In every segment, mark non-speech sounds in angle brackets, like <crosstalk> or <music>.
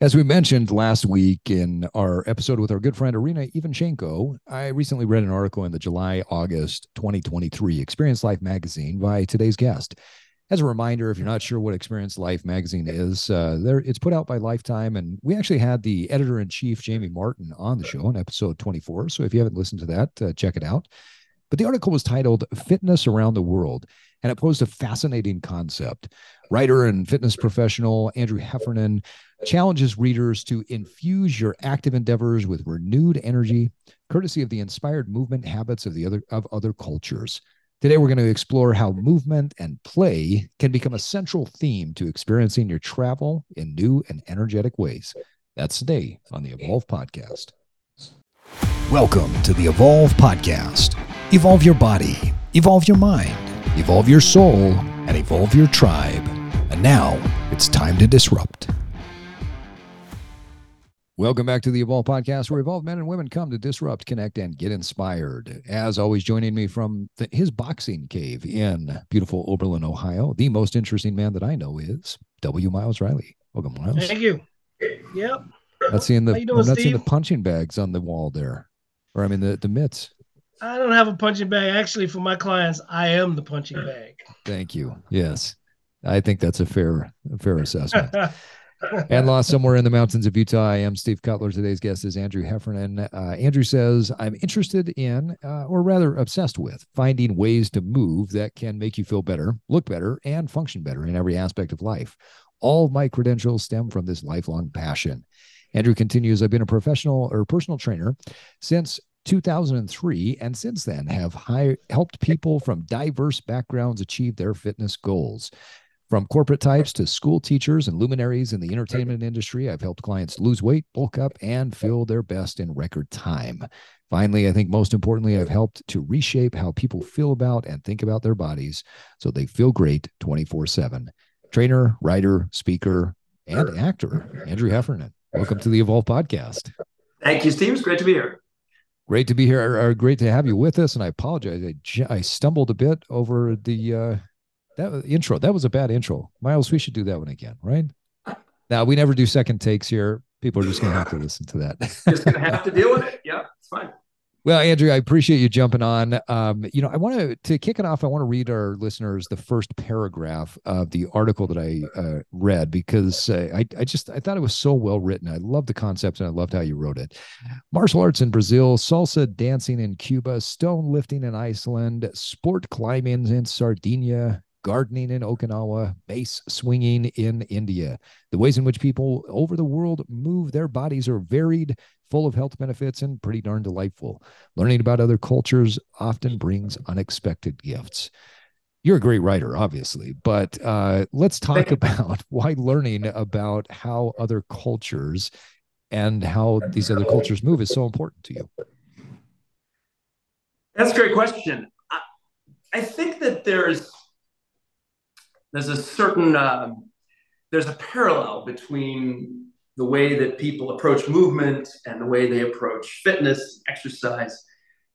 As we mentioned last week in our episode with our good friend Arena Ivanchenko, I recently read an article in the July August 2023 Experience Life magazine by today's guest. As a reminder, if you're not sure what Experience Life magazine is, uh, there it's put out by Lifetime, and we actually had the editor in chief Jamie Martin on the show in episode 24. So if you haven't listened to that, uh, check it out. But the article was titled "Fitness Around the World." and it posed a fascinating concept. Writer and fitness professional Andrew Heffernan challenges readers to infuse your active endeavors with renewed energy, courtesy of the inspired movement habits of the other of other cultures. Today, we're going to explore how movement and play can become a central theme to experiencing your travel in new and energetic ways. That's today on the Evolve Podcast. Welcome to the Evolve Podcast. Evolve your body, evolve your mind, evolve your soul, and evolve your tribe. And now it's time to disrupt. Welcome back to the Evolve Podcast, where evolved men and women come to disrupt, connect, and get inspired. As always, joining me from the, his boxing cave in beautiful Oberlin, Ohio, the most interesting man that I know is W. Miles Riley. Welcome, Miles. Thank you. Yep. Not seeing the doing, I'm not seeing the punching bags on the wall there, or I mean the the mitts. I don't have a punching bag. Actually, for my clients, I am the punching bag. Thank you. Yes, I think that's a fair a fair assessment. and lost somewhere in the mountains of Utah. I am Steve Cutler. Today's guest is Andrew Heffernan. Uh, Andrew says, I'm interested in, uh, or rather obsessed with, finding ways to move that can make you feel better, look better, and function better in every aspect of life. All my credentials stem from this lifelong passion. Andrew continues, I've been a professional or personal trainer since 2003 and since then have high, helped people from diverse backgrounds achieve their fitness goals. From corporate types to school teachers and luminaries in the entertainment industry, I've helped clients lose weight, bulk up, and feel their best in record time. Finally, I think most importantly, I've helped to reshape how people feel about and think about their bodies so they feel great 24 7. Trainer, writer, speaker, and actor, Andrew Heffernan. Welcome to the Evolve Podcast. Thank you, Steve. It's great to be here. Great to be here. Or great to have you with us. And I apologize. I, I stumbled a bit over the uh, that intro. That was a bad intro. Miles, we should do that one again, right? Now we never do second takes here. People are just going to have to listen to that. just going to have to deal with it. Yeah, it's fine. Well, Andrew, I appreciate you jumping on. Um, you know, I want to to kick it off. I want to read our listeners the first paragraph of the article that I uh, read because uh, I I just I thought it was so well written. I love the concept and I loved how you wrote it. Martial arts in Brazil, salsa dancing in Cuba, stone lifting in Iceland, sport climbing in Sardinia, gardening in Okinawa, mace swinging in India. The ways in which people over the world move their bodies are varied, full of health benefits, and pretty darn delightful. Learning about other cultures often brings unexpected gifts. You're a great writer, obviously, but uh, let's talk about <laughs> why learning about how other cultures and how these other cultures move is so important to you. That's a great question. I, I think that there's there's a certain um, there's a parallel between the way that people approach movement and the way they approach fitness exercise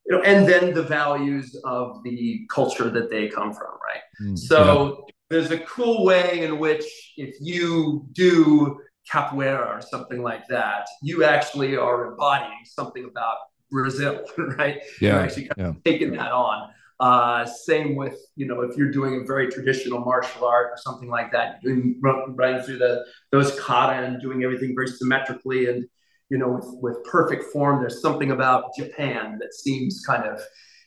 you know and then the values of the culture that they come from right? Mm, so yeah. there's a cool way in which if you do capoeira or something like that you actually are embodying something about brazil <laughs> right? Yeah you're actually kind of taking that on uh, same with, you know, if you're doing a very traditional martial art or something like that, doing running through the those kata and doing everything very symmetrically and, you know, with, with perfect form. There's something about Japan that seems kind of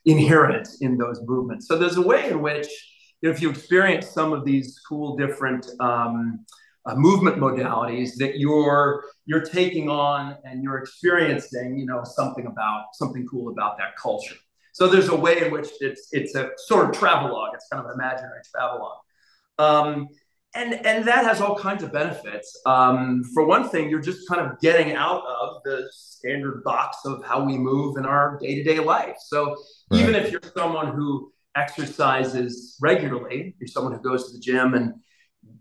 inherent in those movements. So there's a way in which, if you experience some of these cool different um, uh, movement modalities that you're you're taking on and you're experiencing, you know, something about something cool about that culture. So there's a way in which it's it's a sort of travelogue. It's kind of an imaginary travelogue. Um, and, and that has all kinds of benefits. Um, for one thing, you're just kind of getting out of the standard box of how we move in our day to day life. So right. even if you're someone who exercises regularly, you're someone who goes to the gym and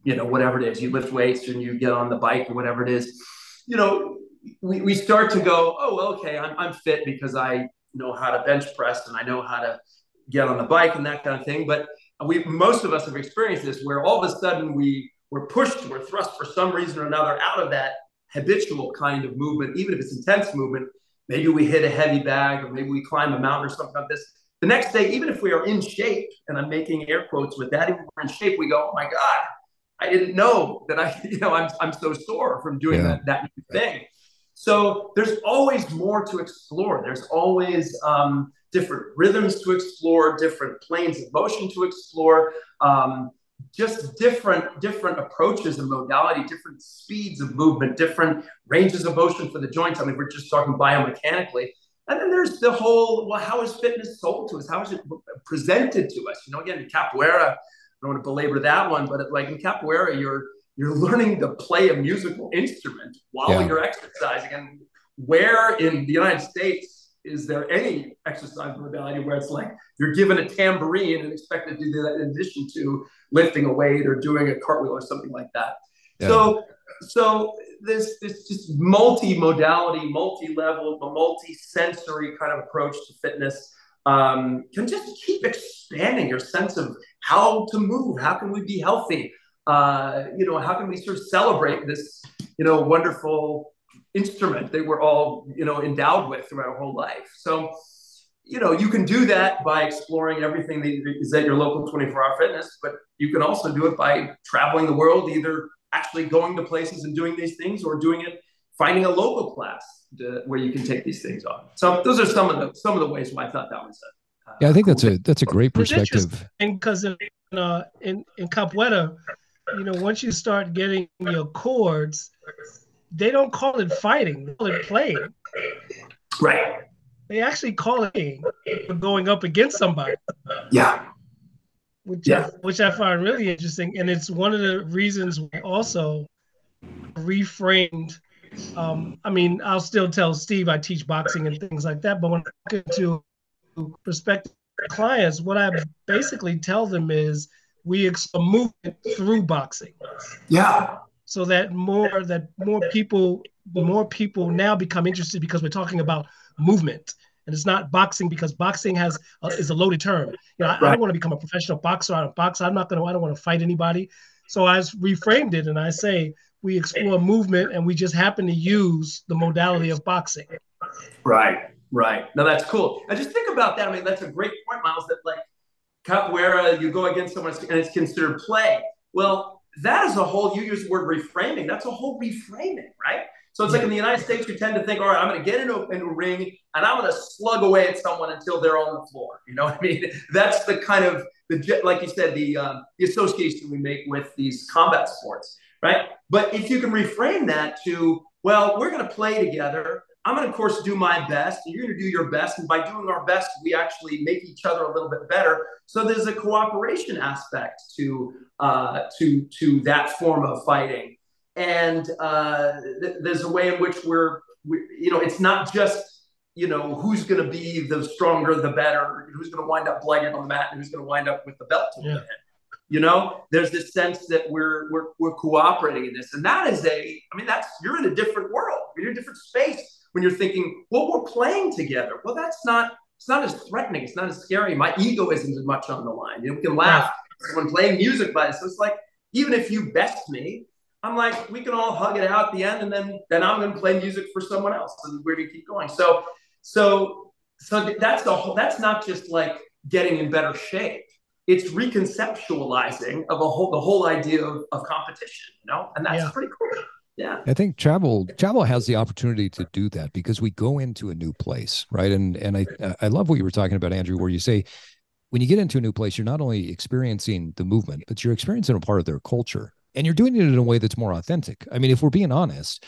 you know whatever it is, you lift weights and you get on the bike or whatever it is, you know, we, we start to go, oh, okay, I'm, I'm fit because I know how to bench press and I know how to get on the bike and that kind of thing. But we most of us have experienced this where all of a sudden we we're pushed, we're thrust for some reason or another out of that habitual kind of movement, even if it's intense movement, maybe we hit a heavy bag or maybe we climb a mountain or something like this. The next day, even if we are in shape, and I'm making air quotes with that, even if we're in shape, we go, oh my God, I didn't know that I, <laughs> you know, I'm, I'm so sore from doing yeah. that, that thing. So there's always more to explore. There's always um, different rhythms to explore, different planes of motion to explore, um, just different different approaches and modality, different speeds of movement, different ranges of motion for the joints. I mean, we're just talking biomechanically. And then there's the whole, well, how is fitness sold to us? How is it presented to us? You know, again, in capoeira, I don't want to belabor that one, but like in capoeira, you're you're learning to play a musical instrument while yeah. you're exercising. And where in the United States is there any exercise modality where it's like you're given a tambourine and expected to do that in addition to lifting a weight or doing a cartwheel or something like that? Yeah. So, so this this just multi-modality, multi-level, multi-sensory kind of approach to fitness um, can just keep expanding your sense of how to move. How can we be healthy? Uh, you know, how can we sort of celebrate this, you know, wonderful instrument that we're all, you know, endowed with throughout our whole life? So, you know, you can do that by exploring everything that is at your local 24 hour fitness, but you can also do it by traveling the world, either actually going to places and doing these things or doing it, finding a local class to, where you can take these things on. So those are some of the, some of the ways why I thought that was a, uh, yeah, I think that's a, that's a great perspective. And because in, uh, in, in Capoeira, you know, once you start getting your cords, they don't call it fighting, they call it playing. Right. They actually call it going up against somebody. Yeah. Which, yeah. I, which I find really interesting. And it's one of the reasons we also reframed. Um, I mean, I'll still tell Steve I teach boxing and things like that, but when I get to prospective clients, what I basically tell them is we explore movement through boxing. Yeah. So that more that more people more people now become interested because we're talking about movement and it's not boxing because boxing has uh, is a loaded term. You know, I, right. I don't want to become a professional boxer. I don't box. I'm not going to. I don't want to fight anybody. So I reframed it and I say we explore movement and we just happen to use the modality of boxing. Right. Right. Now that's cool. I just think about that. I mean, that's a great point, Miles. That like capoeira, you go against someone and it's considered play. Well, that is a whole, you use the word reframing. That's a whole reframing, right? So it's like in the United States, you tend to think, all right, I'm going to get into, into a ring and I'm going to slug away at someone until they're on the floor. You know what I mean? <laughs> That's the kind of, the like you said, the, um, the association we make with these combat sports, right? But if you can reframe that to, well, we're going to play together. I'm going to, of course, do my best. And you're going to do your best. And by doing our best, we actually make each other a little bit better. So there's a cooperation aspect to uh, to to that form of fighting, and uh, th- there's a way in which we're, we, you know, it's not just you know who's going to be the stronger, the better, who's going to wind up bloodied on the mat, and who's going to wind up with the belt to yeah. the head. You know, there's this sense that we're, we're we're cooperating in this, and that is a. I mean, that's you're in a different world. You're in a different space when you're thinking, well, we're playing together. Well, that's not, it's not as threatening. It's not as scary. My ego isn't as much on the line. You know, we can laugh when playing music this. So it's like, even if you best me, I'm like, we can all hug it out at the end, and then then I'm going to play music for someone else, and we're going to keep going. So, so, so that's the whole. That's not just like getting in better shape. It's reconceptualizing of a whole the whole idea of, of competition, you know, and that's yeah. pretty cool yeah i think travel travel has the opportunity to do that because we go into a new place right and and i i love what you were talking about andrew where you say when you get into a new place you're not only experiencing the movement but you're experiencing a part of their culture and you're doing it in a way that's more authentic i mean if we're being honest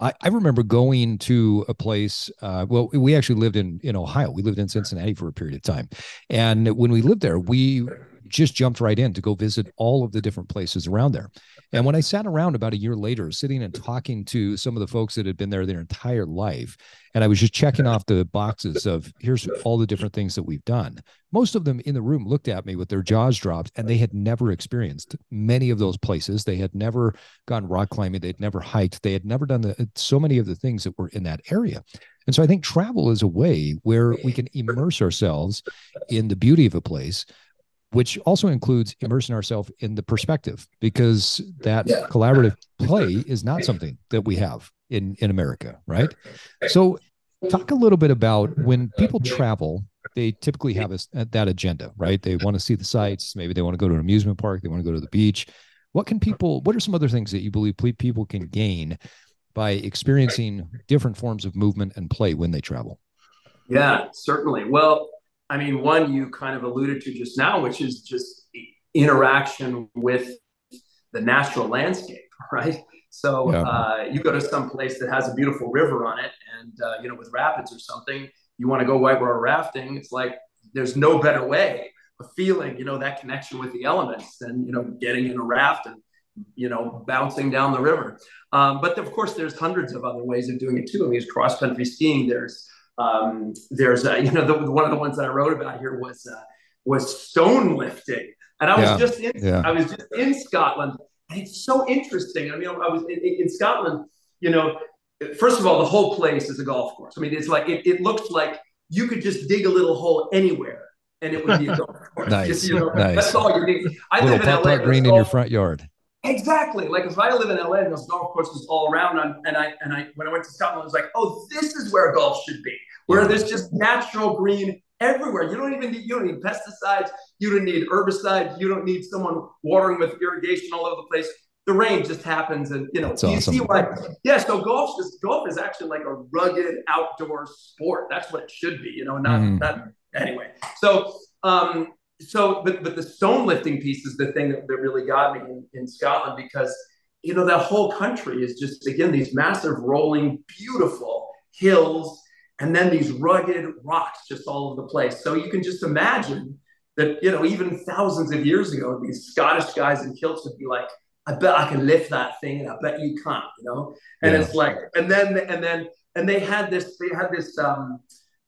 I, I remember going to a place. Uh, well, we actually lived in in Ohio. We lived in Cincinnati for a period of time, and when we lived there, we just jumped right in to go visit all of the different places around there. And when I sat around about a year later, sitting and talking to some of the folks that had been there their entire life, and I was just checking off the boxes of here's all the different things that we've done. Most of them in the room looked at me with their jaws dropped, and they had never experienced many of those places. They had never gone rock climbing, they'd never hiked, they had never done the, so many of the things that were in that area. And so I think travel is a way where we can immerse ourselves in the beauty of a place which also includes immersing ourselves in the perspective because that yeah. collaborative play is not something that we have in in America, right? So talk a little bit about when people travel they typically have a, uh, that agenda right they want to see the sights maybe they want to go to an amusement park they want to go to the beach what can people what are some other things that you believe people can gain by experiencing different forms of movement and play when they travel yeah certainly well i mean one you kind of alluded to just now which is just interaction with the natural landscape <laughs> right so yeah. uh, you go to some place that has a beautiful river on it, and uh, you know, with rapids or something, you want to go whitewater rafting. It's like there's no better way of feeling, you know, that connection with the elements than you know getting in a raft and you know bouncing down the river. Um, but of course, there's hundreds of other ways of doing it too. I mean, there's cross country skiing. There's um, there's uh, <laughs> you know the, one of the ones that I wrote about here was uh, was stone lifting, and I was yeah. just in yeah. I was just in Scotland and it's so interesting. I mean, I was in, in, Scotland, you know, first of all, the whole place is a golf course. I mean, it's like, it, it looks like you could just dig a little hole anywhere and it would be a golf <laughs> course. nice. Just, you know, nice. That's all you need. I little live in LA. green in your front yard. Exactly. Like if I live in LA and there's golf courses all around, and I and I when I went to Scotland, I was like, oh, this is where golf should be, where there's just natural green everywhere. You don't even need you don't need pesticides. You don't need herbicides. You don't need someone watering with irrigation all over the place. The rain just happens, and you know That's you awesome. see why. Yeah, so golf is golf is actually like a rugged outdoor sport. That's what it should be. You know, not mm. not anyway. So um, so but but the stone lifting piece is the thing that, that really got me in, in Scotland because you know that whole country is just again these massive rolling beautiful hills and then these rugged rocks just all over the place. So you can just imagine that, you know, even thousands of years ago, these Scottish guys in kilts would be like, I bet I can lift that thing, and I bet you can't, you know. And yeah. it's like, and then and then and they had this, they had this. um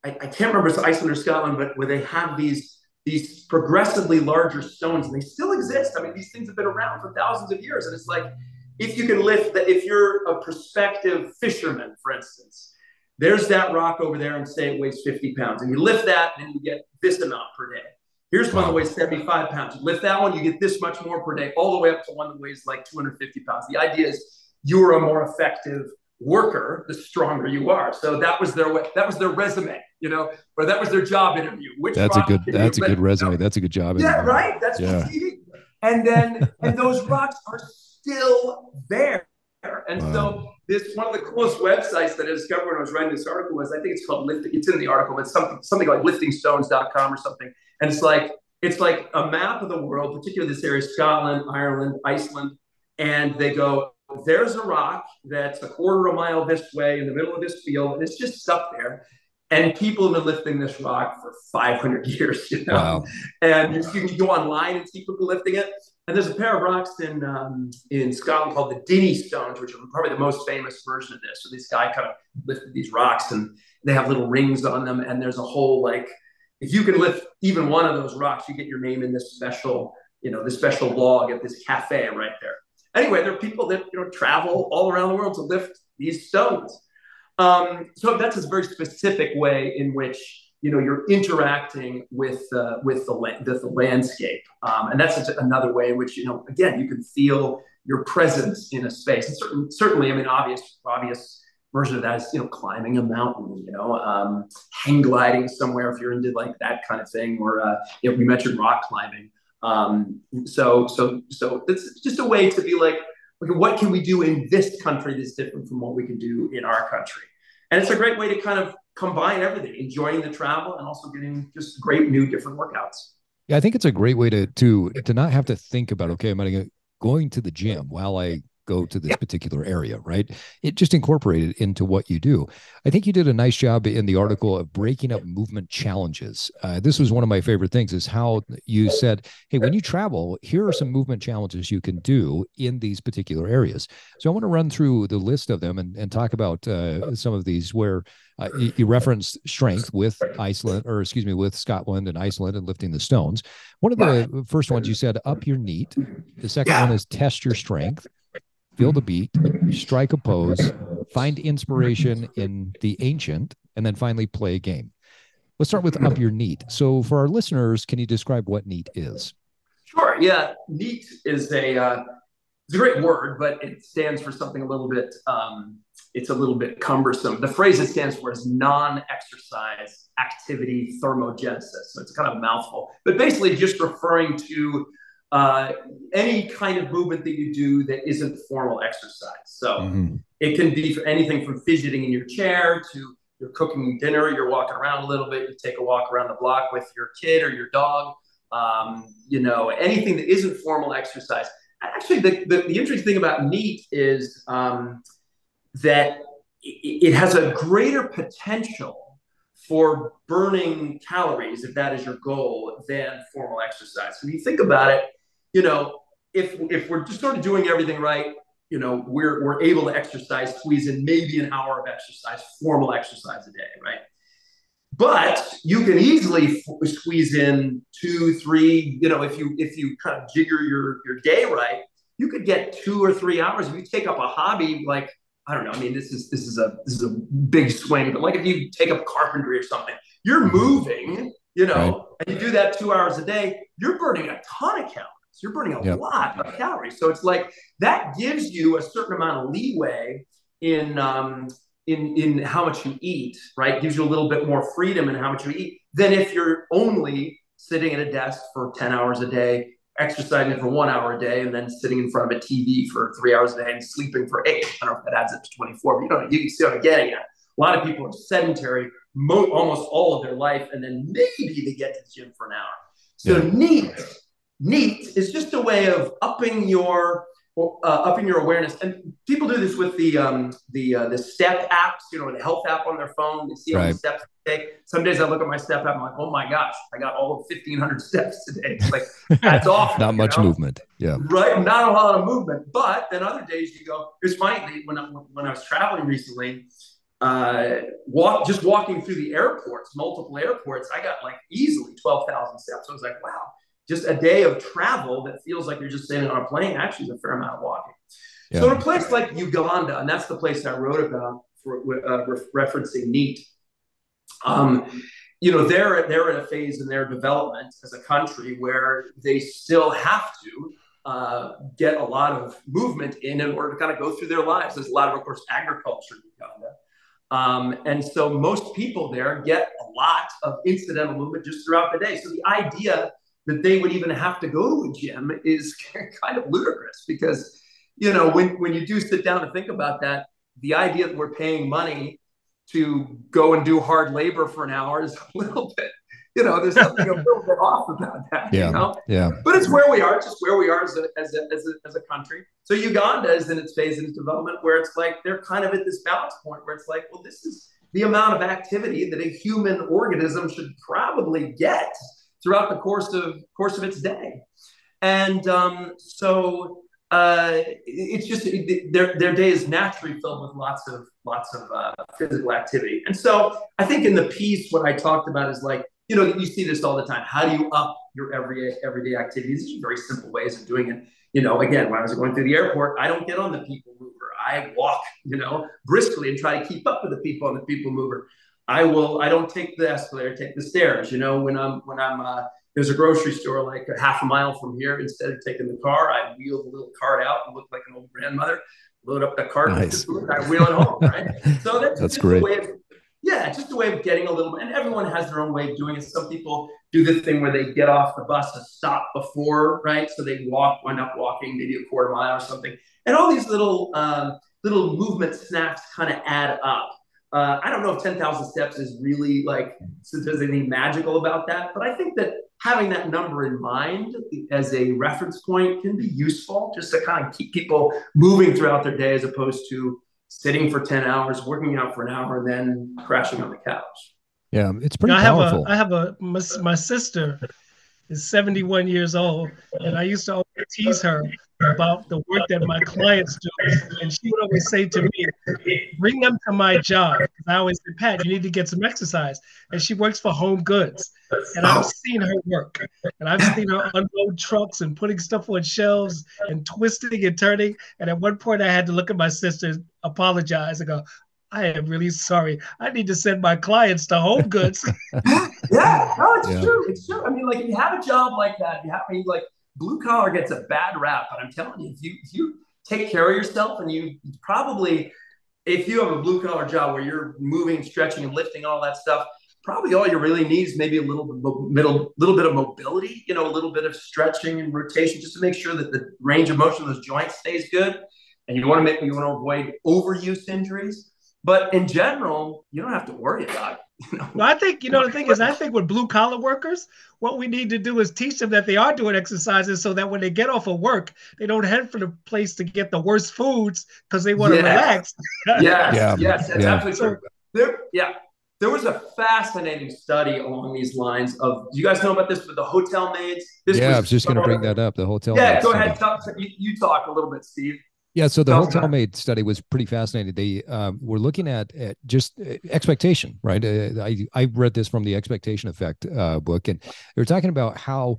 I, I can't remember it's Iceland or Scotland, but where they have these these progressively larger stones, and they still exist. I mean, these things have been around for thousands of years, and it's like if you can lift that, if you're a prospective fisherman, for instance, there's that rock over there and say it weighs 50 pounds. And you lift that and you get this amount per day. Here's one that weighs 75 pounds. You lift that one, you get this much more per day, all the way up to one that weighs like 250 pounds. The idea is you're a more effective worker the stronger you are. So that was their way, that was their resume, you know, or that was their job interview. Which that's a good that's a good resume. Know? That's a good job. Yeah, interview. right. That's yeah. And then and those <laughs> rocks are still there. And wow. so this one of the coolest websites that I discovered when I was writing this article was I think it's called lifting. It's in the article, but something something like liftingstones.com or something. And it's like it's like a map of the world, particularly this area, Scotland, Ireland, Iceland, and they go, there's a rock that's a quarter of a mile this way in the middle of this field, and it's just stuck there. And people have been lifting this rock for 500 <laughs> years, you know. Wow. And you can go online and see people lifting it. And there's a pair of rocks in um, in Scotland called the Dinnie Stones, which are probably the most famous version of this. So this guy kind of lifted these rocks, and they have little rings on them. And there's a whole like, if you can lift even one of those rocks, you get your name in this special, you know, this special log at this cafe right there. Anyway, there are people that you know travel all around the world to lift these stones. Um, so that's a very specific way in which you know you're interacting with uh, with the with the landscape, um, and that's another way in which you know again you can feel your presence in a space. And certain, certainly, I mean, obvious obvious version of that is you know climbing a mountain, you know, um, hang gliding somewhere if you're into like that kind of thing, or uh, you know, we mentioned rock climbing. Um, so so so it's just a way to be like, what can we do in this country that's different from what we can do in our country? And it's a great way to kind of combine everything, enjoying the travel and also getting just great new different workouts. Yeah, I think it's a great way to to to not have to think about okay, am I going to the gym while I go to this particular area, right? It just incorporated into what you do. I think you did a nice job in the article of breaking up movement challenges. Uh, this was one of my favorite things is how you said, hey, when you travel, here are some movement challenges you can do in these particular areas. So I want to run through the list of them and, and talk about uh, some of these where uh, you, you referenced strength with Iceland, or excuse me, with Scotland and Iceland and lifting the stones. One of the first ones you said, up your NEAT. The second yeah. one is test your strength feel the beat, strike a pose, find inspiration in the ancient, and then finally play a game. Let's start with up your NEAT. So, for our listeners, can you describe what NEAT is? Sure. Yeah, NEAT is a uh, it's a great word, but it stands for something a little bit. Um, it's a little bit cumbersome. The phrase it stands for is non-exercise activity thermogenesis. So it's kind of a mouthful, but basically just referring to uh, any kind of movement that you do that isn't formal exercise. So mm-hmm. it can be for anything from fidgeting in your chair to you're cooking dinner, you're walking around a little bit, you take a walk around the block with your kid or your dog. Um, you know, anything that isn't formal exercise. Actually, the, the, the interesting thing about NEAT is um, that it, it has a greater potential for burning calories, if that is your goal, than formal exercise. When you think about it, you know, if if we're just sort of doing everything right, you know, we're we're able to exercise, squeeze in maybe an hour of exercise, formal exercise a day, right? But you can easily f- squeeze in two, three. You know, if you if you kind of jigger your your day right, you could get two or three hours. If you take up a hobby like I don't know. I mean, this is this is a this is a big swing, but like if you take up carpentry or something, you're moving, you know, right. and you do that two hours a day, you're burning a ton of calories. You're burning a yep. lot of calories. So it's like that gives you a certain amount of leeway in um, in in how much you eat, right? Gives you a little bit more freedom in how much you eat than if you're only sitting at a desk for 10 hours a day, exercising for one hour a day, and then sitting in front of a TV for three hours a day and sleeping for eight. I don't know if that adds up to 24, but you know, you can see what I'm getting at. A lot of people are sedentary mo- almost all of their life, and then maybe they get to the gym for an hour. So yeah. NEAT NEAT is just a way of upping your uh, upping your awareness. And people do this with the um, the uh, the step apps, you know, the health app on their phone. They see how right. many steps they take. Some days I look at my step app, I'm like, oh my gosh, I got all of fifteen hundred steps today. It's like that's <laughs> awesome. Not much know? movement. Yeah. Right. Not a lot of movement. But then other days you go. It's funny when I, when I was traveling recently. Uh, walk just walking through the airports, multiple airports, I got like easily twelve thousand steps. I was like, wow just a day of travel that feels like you're just sitting on a plane actually is a fair amount of walking. Yeah. So in a place like Uganda, and that's the place I wrote about for uh, re- referencing NEAT, um, you know, they're they're in a phase in their development as a country where they still have to uh, get a lot of movement in in order to kind of go through their lives. There's a lot of, of course, agriculture in Uganda. Um, and so most people there get a lot of incidental movement just throughout the day. So the idea that they would even have to go to a gym is <laughs> kind of ludicrous because you know when when you do sit down and think about that the idea that we're paying money to go and do hard labor for an hour is <laughs> a little bit you know there's something a <laughs> little bit off about that yeah you know? yeah but it's where we are it's just where we are as a, as a, as a, as a country so uganda is in its phase in its development where it's like they're kind of at this balance point where it's like well this is the amount of activity that a human organism should probably get throughout the course of course of its day. And um, so uh, it's just it, their their day is naturally filled with lots of lots of uh, physical activity. And so I think in the piece, what I talked about is like you know you see this all the time. How do you up your every everyday activities? These are very simple ways of doing it. You know, again, when I was going through the airport, I don't get on the people mover. I walk, you know, briskly and try to keep up with the people on the people mover. I will. I don't take the escalator. Take the stairs. You know, when I'm when I'm uh, there's a grocery store like a half a mile from here. Instead of taking the car, I wheel the little cart out and look like an old grandmother. Load up the cart nice. with <laughs> I wheel it home. Right. So <laughs> that's, that's great. Of, yeah, just a way of getting a little. And everyone has their own way of doing it. Some people do the thing where they get off the bus and stop before, right? So they walk, wind up walking maybe a quarter mile or something. And all these little um, little movement snaps kind of add up. Uh, I don't know if 10,000 steps is really like, so there's anything magical about that, but I think that having that number in mind as a reference point can be useful just to kind of keep people moving throughout their day as opposed to sitting for 10 hours, working out for an hour, and then crashing on the couch. Yeah, it's pretty I powerful. Have a, I have a, my, my sister is 71 years old, and I used to always tease her about the work that my clients do. And she would always say to me, bring them to my job. I always said, Pat, you need to get some exercise. And she works for Home Goods. And I've seen her work. And I've seen her unload trucks and putting stuff on shelves and twisting and turning. And at one point I had to look at my sister, apologize, and go, I am really sorry. I need to send my clients to Home Goods. <laughs> yeah, no, it's yeah. true. It's true. I mean, like if you have a job like that, you have I mean, like blue collar gets a bad rap, but I'm telling you, if you if you take care of yourself and you probably if you have a blue collar job where you're moving, stretching, and lifting, all that stuff, probably all you really need is maybe a little middle, little bit of mobility, you know, a little bit of stretching and rotation, just to make sure that the range of motion of those joints stays good. And you want to make you want to avoid overuse injuries. But in general, you don't have to worry about. <laughs> You know? Well, I think you know the thing is, I think with blue collar workers, what we need to do is teach them that they are doing exercises so that when they get off of work, they don't head for the place to get the worst foods because they want to relax. <laughs> yes, yeah. yes, that's yeah. absolutely true. There, yeah, there was a fascinating study along these lines of Do you guys know about this with the hotel maids this yeah was i was just going to bring that up the hotel yeah go ahead talk, you, you, talk a little bit steve yeah so the hotel maid study was pretty fascinating they um, were looking at, at just uh, expectation right uh, I, I read this from the expectation effect uh, book and they were talking about how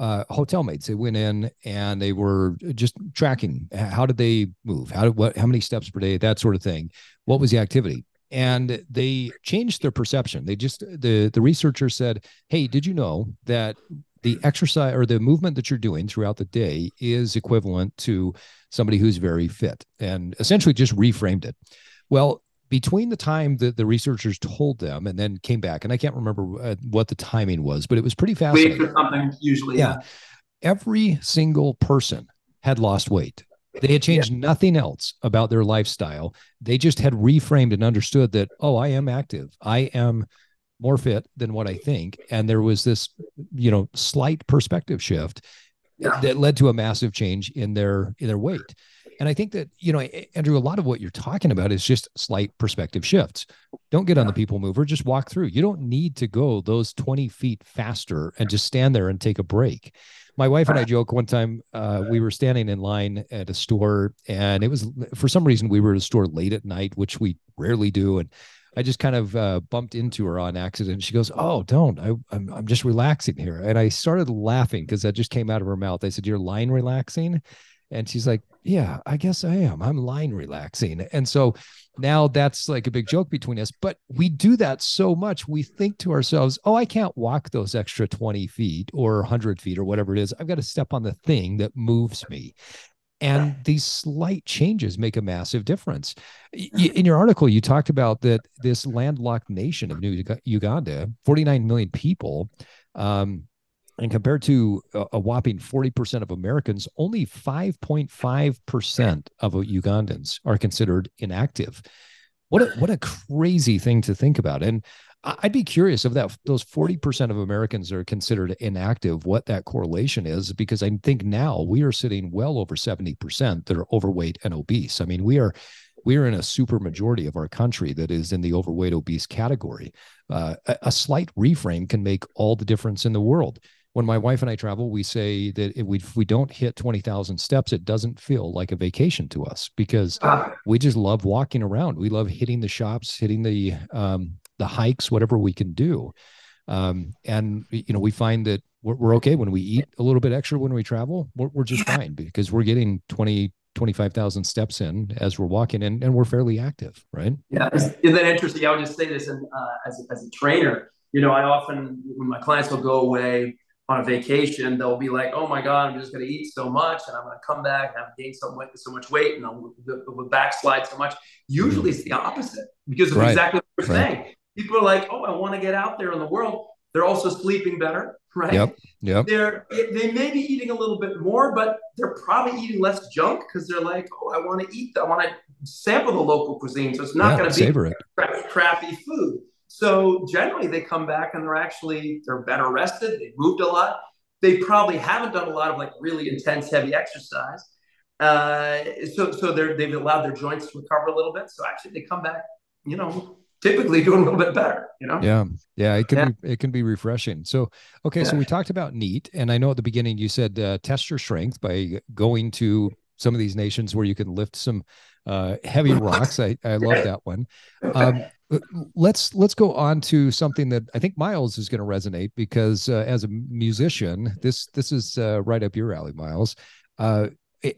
uh, hotel mates. They went in and they were just tracking how did they move, how did what, how many steps per day, that sort of thing. What was the activity? and they changed their perception they just the the researcher said hey did you know that the exercise or the movement that you're doing throughout the day is equivalent to somebody who's very fit and essentially just reframed it well between the time that the researchers told them and then came back and i can't remember uh, what the timing was but it was pretty fascinating Week or something usually yeah. yeah every single person had lost weight they had changed yeah. nothing else about their lifestyle. They just had reframed and understood that, oh, I am active. I am more fit than what I think. And there was this, you know, slight perspective shift yeah. that led to a massive change in their in their weight. And I think that, you know, Andrew, a lot of what you're talking about is just slight perspective shifts. Don't get on the people mover, just walk through. You don't need to go those 20 feet faster and just stand there and take a break my wife and I joke one time uh, we were standing in line at a store and it was for some reason we were at a store late at night, which we rarely do. And I just kind of uh, bumped into her on accident. She goes, "Oh, don't! I, I'm I'm just relaxing here." And I started laughing because that just came out of her mouth. I said, "You're line relaxing," and she's like, "Yeah, I guess I am. I'm line relaxing." And so now that's like a big joke between us but we do that so much we think to ourselves oh i can't walk those extra 20 feet or 100 feet or whatever it is i've got to step on the thing that moves me and these slight changes make a massive difference in your article you talked about that this landlocked nation of new uganda 49 million people um, and compared to a, whopping 40% of Americans, only 5.5% of Ugandans are considered inactive. What a, what a crazy thing to think about. And I'd be curious of that those 40% of Americans are considered inactive, what that correlation is, because I think now we are sitting well over 70% that are overweight and obese. I mean, we are we are in a super majority of our country that is in the overweight obese category. Uh, a, a slight reframe can make all the difference in the world when my wife and I travel, we say that if we, if we don't hit 20,000 steps, it doesn't feel like a vacation to us because ah. we just love walking around. We love hitting the shops, hitting the, um, the hikes, whatever we can do. Um, and, you know, we find that we're, we're, okay when we eat a little bit extra when we travel, we're, we're just fine because we're getting 20, 25,000 steps in as we're walking in and we're fairly active, right? Yeah. Is, is that interesting? I would just say this and uh, as, as a trainer, you know, I often, when my clients will go away, on a vacation, they'll be like, "Oh my God, I'm just going to eat so much, and I'm going to come back and I've gained so much, so much weight, and I'll the, the backslide so much." Usually, it's the opposite because of right. exactly what you're right. saying. People are like, "Oh, I want to get out there in the world." They're also sleeping better, right? Yep. Yep. They're they may be eating a little bit more, but they're probably eating less junk because they're like, "Oh, I want to eat. I want to sample the local cuisine." So it's not yeah, going to be it. crappy food. So generally, they come back and they're actually they're better rested. They moved a lot. They probably haven't done a lot of like really intense, heavy exercise. Uh, so so they're they've allowed their joints to recover a little bit. So actually, they come back, you know, typically doing a little bit better. You know. Yeah, yeah, it can yeah. be it can be refreshing. So okay, yeah. so we talked about NEAT, and I know at the beginning you said uh, test your strength by going to some of these nations where you can lift some uh, heavy rocks. I, I love that one. Um, let's let's go on to something that I think Miles is going to resonate because uh, as a musician, this this is uh, right up your alley, Miles. Uh,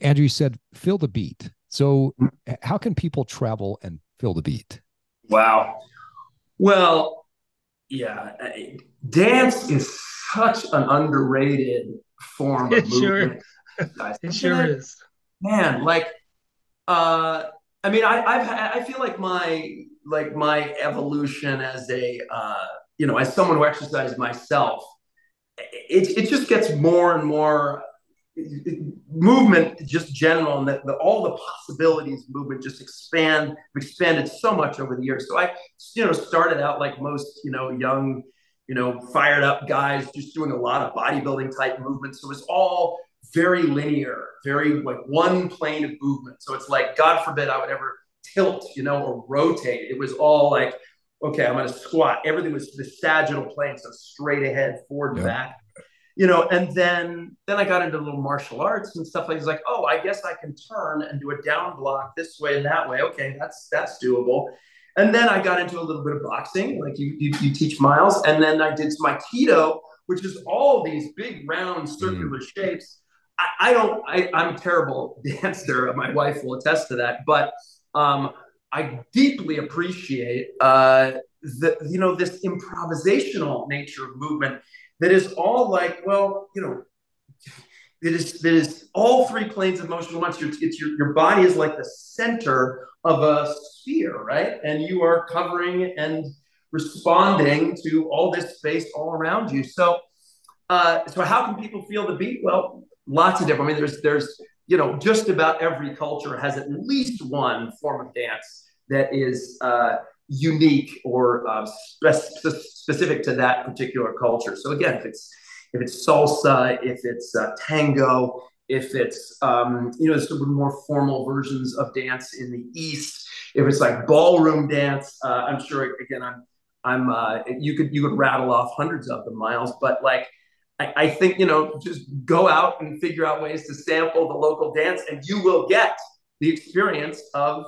Andrew said, "Feel the beat." So, how can people travel and feel the beat? Wow. Well, yeah, dance is such an underrated form it sure, it sure is. Man like uh i mean i i've i feel like my like my evolution as a uh you know as someone who exercises myself it, it just gets more and more movement just general and that the, all the possibilities movement just expand expanded so much over the years. So i you know started out like most you know young you know fired up guys just doing a lot of bodybuilding type movements. So it's all very linear very like one plane of movement. So it's like god forbid i would ever tilt you know or rotate. It was all like okay i'm going to squat. Everything was the sagittal plane so straight ahead forward and back you know, and then then I got into little martial arts and stuff like it's like, oh, I guess I can turn and do a down block this way and that way. Okay, that's that's doable. And then I got into a little bit of boxing, like you you, you teach Miles, and then I did some Aikido, which is all these big round circular mm. shapes. I, I don't, I, I'm a terrible <laughs> dancer. My wife will attest to that, but um, I deeply appreciate uh, the you know this improvisational nature of movement that is all like, well, you know, it is that is all three planes of motion at once. Your, your, your body is like the center of a sphere, right? And you are covering and responding to all this space all around you. So, uh, so how can people feel the beat? Well, lots of different. I mean, there's there's you know just about every culture has at least one form of dance that is uh, unique or uh, spe- specific to that particular culture. So again, if it's if it's salsa, if it's uh, tango, if it's um, you know of more formal versions of dance in the East, if it's like ballroom dance, uh, I'm sure again I'm I'm uh, you could you could rattle off hundreds of them, Miles, but like. I think you know, just go out and figure out ways to sample the local dance, and you will get the experience of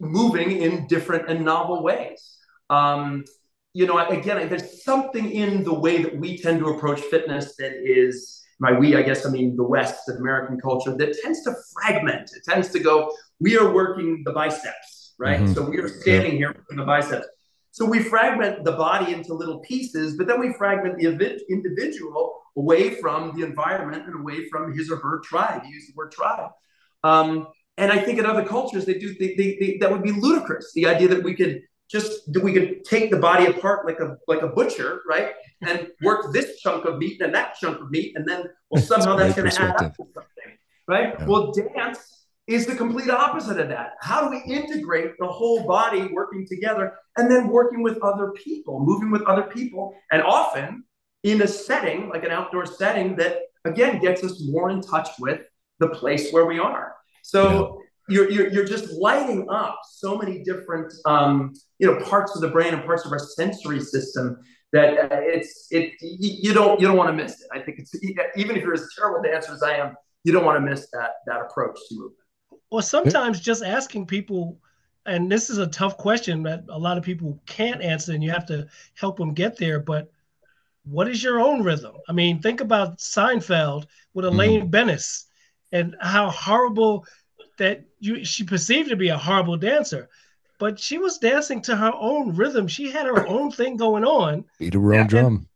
moving in different and novel ways. Um, you know, again, there's something in the way that we tend to approach fitness that is, my we, I guess, I mean the West, the American culture, that tends to fragment. It tends to go, we are working the biceps, right? Mm-hmm. So we are standing yeah. here working the biceps. So we fragment the body into little pieces, but then we fragment the individual away from the environment and away from his or her tribe. You use the word tribe. Um, and I think in other cultures, they do they, they, they, that would be ludicrous. The idea that we could just that we could take the body apart like a like a butcher, right, and work this chunk of meat and that chunk of meat, and then well somehow that's, that's going to add up to something, right? Yeah. Well, dance is the complete opposite of that. How do we integrate the whole body working together and then working with other people, moving with other people, and often in a setting like an outdoor setting that again gets us more in touch with the place where we are. So yeah. you're, you're, you're just lighting up so many different, um, you know, parts of the brain and parts of our sensory system that uh, it's, it, you don't, you don't want to miss it. I think it's, even if you're as terrible dancer as I am, you don't want to miss that, that approach to movement. Well, sometimes just asking people, and this is a tough question that a lot of people can't answer, and you have to help them get there. But what is your own rhythm? I mean, think about Seinfeld with Elaine mm. Benes and how horrible that you she perceived to be a horrible dancer but she was dancing to her own rhythm. She had her own thing going on. Beat her own drum.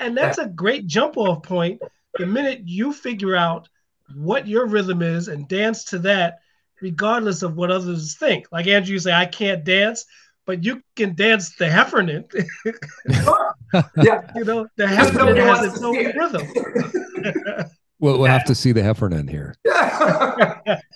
And that's a great jump off point the minute you figure out what your rhythm is and dance to that regardless of what others think. Like andrew you say i can't dance but you can dance the Heffernan. <laughs> yeah, you know the Heffernan has its own rhythm. <laughs> We'll, we'll have to see the Heffernan here. <laughs> oh,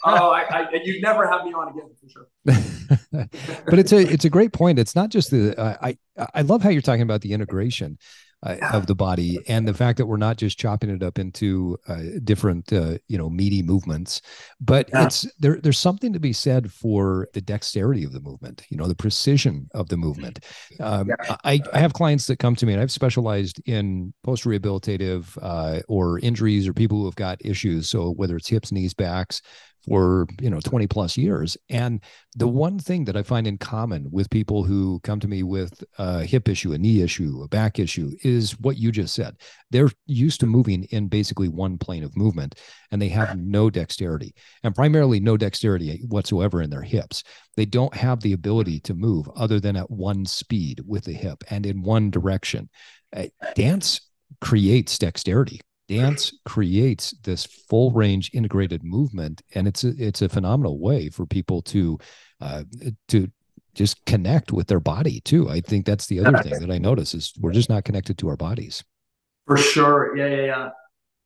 I, I, you never have me on again for sure. <laughs> but it's a it's a great point. It's not just the uh, I I love how you're talking about the integration uh, of the body and the fact that we're not just chopping it up into uh, different uh, you know meaty movements but yeah. it's there there's something to be said for the dexterity of the movement you know the precision of the movement um, yeah. I, I have clients that come to me and i've specialized in post rehabilitative uh, or injuries or people who have got issues so whether it's hips knees backs for you know 20 plus years. And the one thing that i find in common with people who come to me with a hip issue a knee issue a back issue is what you just said. They're used to moving in basically one plane of movement and they have no dexterity and primarily no dexterity whatsoever in their hips. They don't have the ability to move other than at one speed with the hip and in one direction. Uh, dance creates dexterity dance creates this full range integrated movement and it's a, it's a phenomenal way for people to uh, to just connect with their body too. I think that's the other thing that i notice is we're just not connected to our bodies. For sure. Yeah yeah yeah.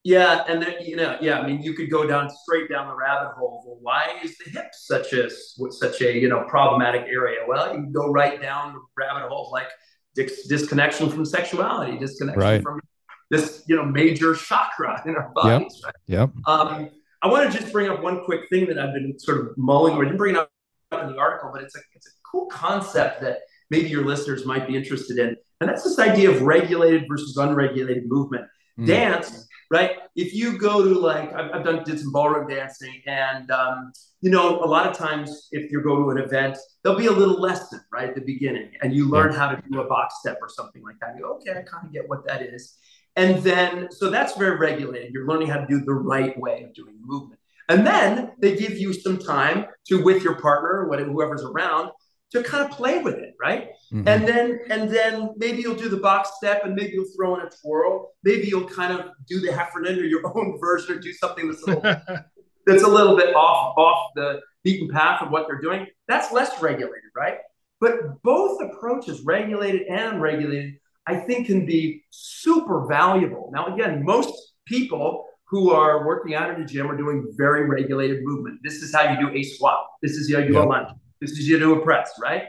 Yeah and then you know yeah i mean you could go down straight down the rabbit hole. Well why is the hip such a such a you know problematic area? Well you can go right down the rabbit hole like dis- disconnection from sexuality disconnection right. from this you know major chakra in our bodies. Yep. Right? Yep. Um, I want to just bring up one quick thing that I've been sort of mulling. Or didn't bring it up in the article, but it's a it's a cool concept that maybe your listeners might be interested in, and that's this idea of regulated versus unregulated movement. Mm. Dance, right? If you go to like I've, I've done did some ballroom dancing, and um, you know a lot of times if you go to an event, there'll be a little lesson right at the beginning, and you learn yeah. how to do a box step or something like that. You go, okay, I kind of get what that is. And then, so that's very regulated. You're learning how to do the right way of doing the movement. And then they give you some time to, with your partner, whatever, whoever's around, to kind of play with it, right? Mm-hmm. And then, and then maybe you'll do the box step, and maybe you'll throw in a twirl. Maybe you'll kind of do the Heffernan or your <laughs> own version, or do something that's a little, <laughs> that's a little bit off off the beaten path of what they're doing. That's less regulated, right? But both approaches, regulated and unregulated, I think can be super valuable. Now, again, most people who are working out in the gym are doing very regulated movement. This is how you do a squat. This is how you do a lunge. This is how you do a press, right?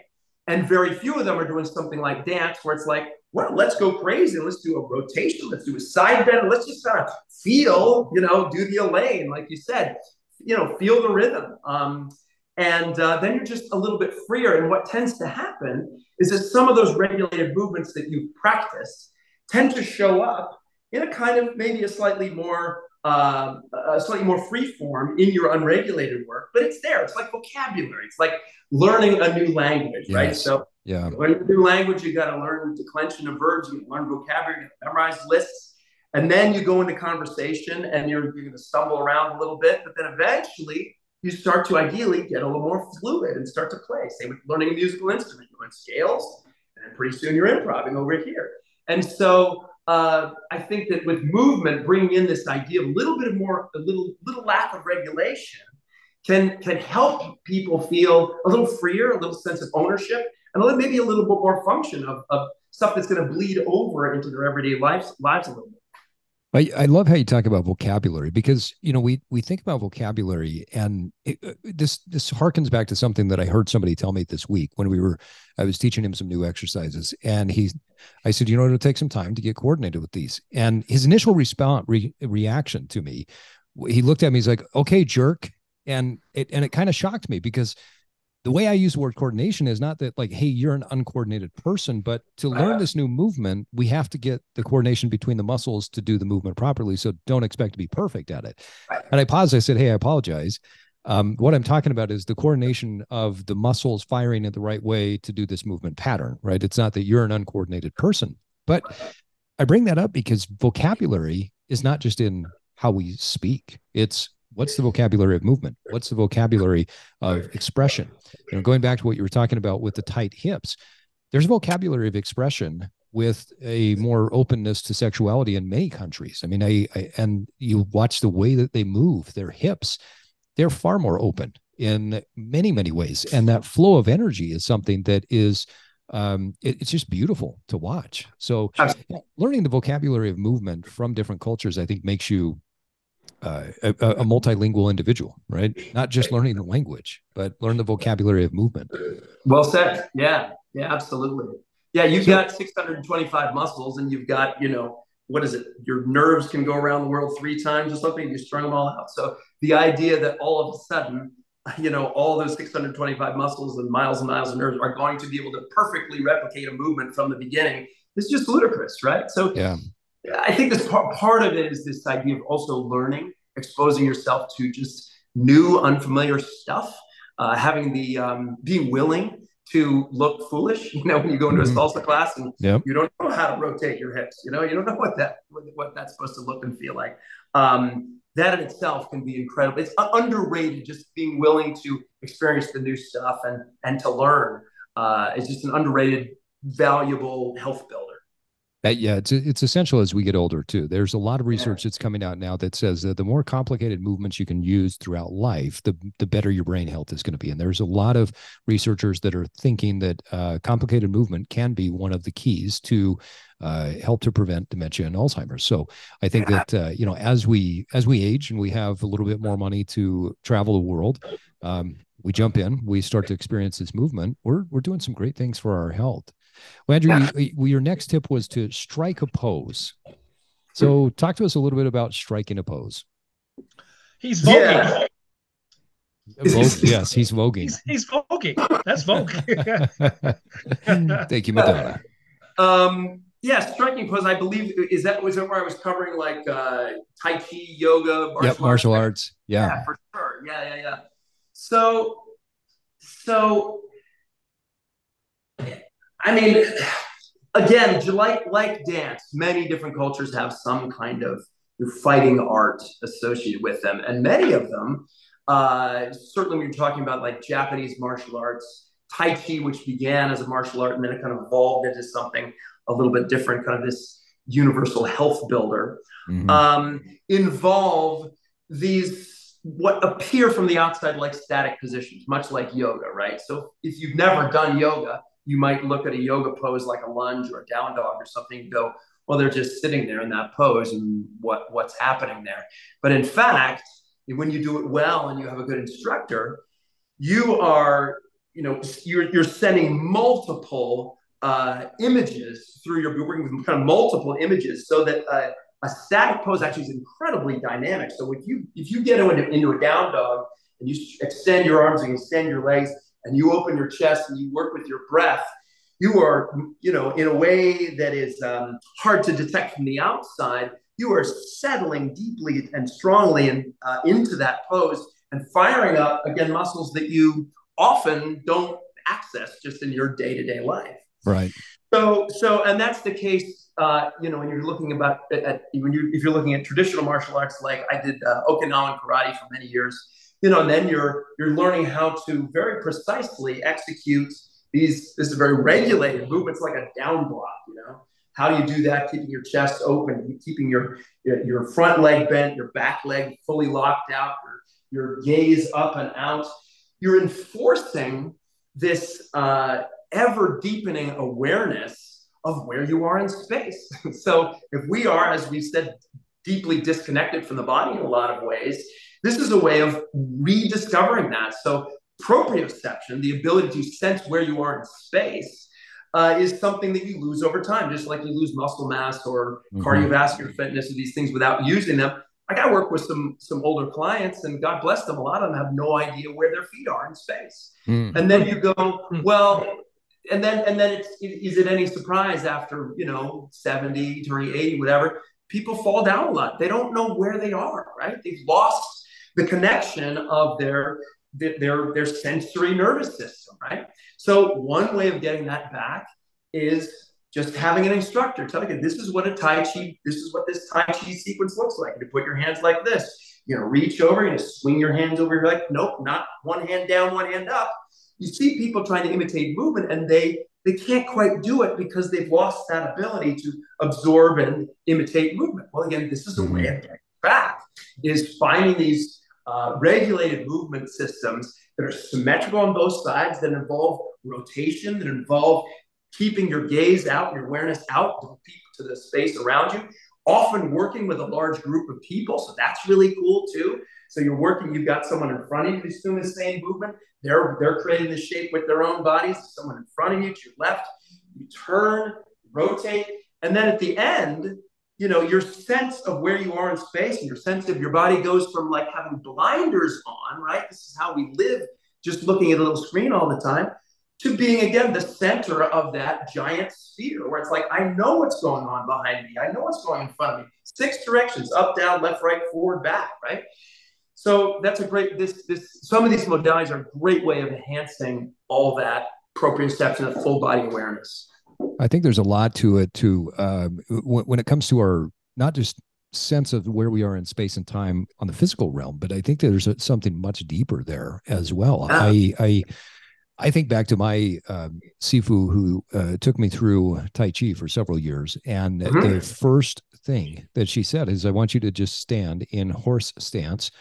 And very few of them are doing something like dance, where it's like, well, let's go crazy and let's do a rotation, let's do a side bend, let's just kind of feel, you know, do the Elaine, like you said, you know, feel the rhythm. Um, and uh, then you're just a little bit freer. And what tends to happen is that some of those regulated movements that you've practiced tend to show up in a kind of maybe a slightly more uh, a slightly more free form in your unregulated work, but it's there. It's like vocabulary. It's like learning a new language, yes. right? So, yeah, learn a new language, you got to learn declension of verbs, you learn vocabulary, you memorize lists, and then you go into conversation and you're, you're going to stumble around a little bit, but then eventually you start to ideally get a little more fluid and start to play. Same with learning a musical instrument. You learn scales, and pretty soon you're improvising over here. And so uh, I think that with movement, bringing in this idea of a little bit more, a little little lack of regulation, can can help people feel a little freer, a little sense of ownership, and a little, maybe a little bit more function of, of stuff that's going to bleed over into their everyday lives lives a little bit. I, I love how you talk about vocabulary because you know we we think about vocabulary and it, uh, this this harkens back to something that I heard somebody tell me this week when we were I was teaching him some new exercises and he I said you know it'll take some time to get coordinated with these. And his initial response re, reaction to me he looked at me he's like okay jerk. And it and it kind of shocked me because the way I use the word coordination is not that like, hey, you're an uncoordinated person, but to learn uh-huh. this new movement, we have to get the coordination between the muscles to do the movement properly. So don't expect to be perfect at it. And I paused. I said, hey, I apologize. Um, what I'm talking about is the coordination of the muscles firing in the right way to do this movement pattern, right? It's not that you're an uncoordinated person, but I bring that up because vocabulary is not just in how we speak. It's what's the vocabulary of movement? What's the vocabulary of expression? You know going back to what you were talking about with the tight hips there's a vocabulary of expression with a more openness to sexuality in many countries. I mean I, I and you watch the way that they move their hips they're far more open in many many ways. And that flow of energy is something that is um, it, it's just beautiful to watch. So, learning the vocabulary of movement from different cultures, I think, makes you uh, a, a, multilingual individual, right? Not just learning the language, but learn the vocabulary of movement. Well said. Yeah. Yeah, absolutely. Yeah, you've got 625 muscles and you've got, you know, what is it? Your nerves can go around the world three times or something. You strung them all out. So the idea that all of a sudden, you know, all those 625 muscles and miles and miles of nerves are going to be able to perfectly replicate a movement from the beginning is just ludicrous, right? So yeah. I think this part, part of it is this idea of also learning, exposing yourself to just new, unfamiliar stuff, uh, having the um, being willing to look foolish. <laughs> You know, when you go into a mm-hmm. salsa class and yep. you don't know how to rotate your hips, you know, you don't know what that what that's supposed to look and feel like. Um, that in itself can be incredible. It's underrated. Just being willing to experience the new stuff and and to learn uh, is just an underrated, valuable health builder. That, yeah, it's it's essential as we get older too. There's a lot of research yeah. that's coming out now that says that the more complicated movements you can use throughout life, the the better your brain health is going to be. And there's a lot of researchers that are thinking that uh, complicated movement can be one of the keys to uh, help to prevent dementia and Alzheimer's. So I think that uh, you know as we as we age and we have a little bit more money to travel the world, um, we jump in, we start to experience this movement. We're we're doing some great things for our health. Well, Andrew, yeah. you, your next tip was to strike a pose. So, talk to us a little bit about striking a pose. He's voguing. Yeah. Vogue, yes, he's voguing. He's, he's voguing. That's vogue. <laughs> Thank you, Madonna. Um, yeah, striking pose. I believe is that was that where I was covering like uh, Tai Chi, yoga, martial yep, martial arts. arts. Yeah. yeah, for sure. Yeah, yeah, yeah. So, so I mean, again, like like dance, many different cultures have some kind of fighting art associated with them, and many of them, uh, certainly when you're talking about like Japanese martial arts, Tai Chi, which began as a martial art and then it kind of evolved into something a little bit different, kind of this universal health builder, mm-hmm. um, involve these what appear from the outside like static positions, much like yoga, right? So if you've never done yoga, you might look at a yoga pose like a lunge or a down dog or something go, well, they're just sitting there in that pose and what, what's happening there. But in fact, when you do it well and you have a good instructor, you are, you know, you're, you're sending multiple uh, images through your, you're working with kind of multiple images so that uh, a static pose actually is incredibly dynamic. So if you, if you get into, into a down dog and you extend your arms and extend your legs, and you open your chest and you work with your breath, you are, you know, in a way that is um, hard to detect from the outside, you are settling deeply and strongly in, uh, into that pose and firing up, again, muscles that you often don't access just in your day to day life. Right. So, so, and that's the case, uh, you know, when you're looking about at, when you if you're looking at traditional martial arts, like I did uh, Okinawan karate for many years, you know, and then you're you're learning how to very precisely execute these. This is a very regulated movements, like a down block. You know, how do you do that? Keeping your chest open, keeping your your front leg bent, your back leg fully locked out, your, your gaze up and out. You're enforcing this uh, ever deepening awareness of where you are in space. <laughs> so if we are, as we said, deeply disconnected from the body in a lot of ways, this is a way of rediscovering that. So, proprioception, the ability to sense where you are in space, uh, is something that you lose over time, just like you lose muscle mass or mm-hmm. cardiovascular fitness or these things without using them. Like I work with some some older clients, and God bless them, a lot of them have no idea where their feet are in space. Mm. And then you go, hmm. well, and then and then it's is it any surprise after you know 70 turning 80 whatever people fall down a lot they don't know where they are right they've lost the connection of their their their sensory nervous system, right? So one way of getting that back is just having an instructor telling you this is what a Tai Chi, this is what this Tai Chi sequence looks like. You put your hands like this, you know, reach over, you just swing your hands over. You're like, nope, not one hand down, one hand up. You see people trying to imitate movement and they they can't quite do it because they've lost that ability to absorb and imitate movement. Well, again, this is the way of mm-hmm. getting back is finding these uh, regulated movement systems that are symmetrical on both sides, that involve rotation, that involve keeping your gaze out, your awareness out to, to the space around you, often working with a large group of people. So that's really cool too. So you're working, you've got someone in front of you who's doing the same movement. They're, they're creating the shape with their own bodies. Someone in front of you to your left, you turn, rotate. And then at the end, you know, your sense of where you are in space and your sense of your body goes from like having blinders on, right? This is how we live, just looking at a little screen all the time, to being again the center of that giant sphere where it's like, I know what's going on behind me. I know what's going in front of me. Six directions up, down, left, right, forward, back, right? So that's a great, this, this, some of these modalities are a great way of enhancing all that proprioception of full body awareness. I think there's a lot to it too. Um, when, when it comes to our not just sense of where we are in space and time on the physical realm, but I think there's a, something much deeper there as well. Yeah. I, I, I think back to my um, Sifu who uh, took me through Tai Chi for several years. And mm-hmm. the first thing that she said is, I want you to just stand in horse stance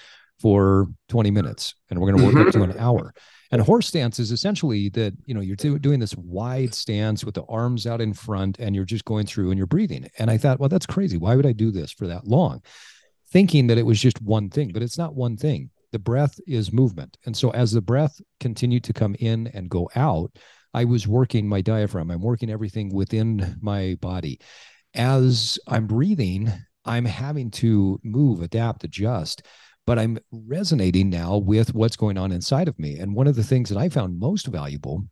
for 20 minutes and we're going to work mm-hmm. up to an mm-hmm. hour. And horse stance is essentially that, you know, you're doing this wide stance with the arms out in front and you're just going through and you're breathing. And I thought, well, that's crazy. Why would I do this for that long? Thinking that it was just one thing, but it's not one thing the breath is movement. And so as the breath continued to come in and go out, I was working my diaphragm. I'm working everything within my body. As I'm breathing, I'm having to move, adapt, adjust, but I'm resonating now with what's going on inside of me. And one of the things that I found most valuable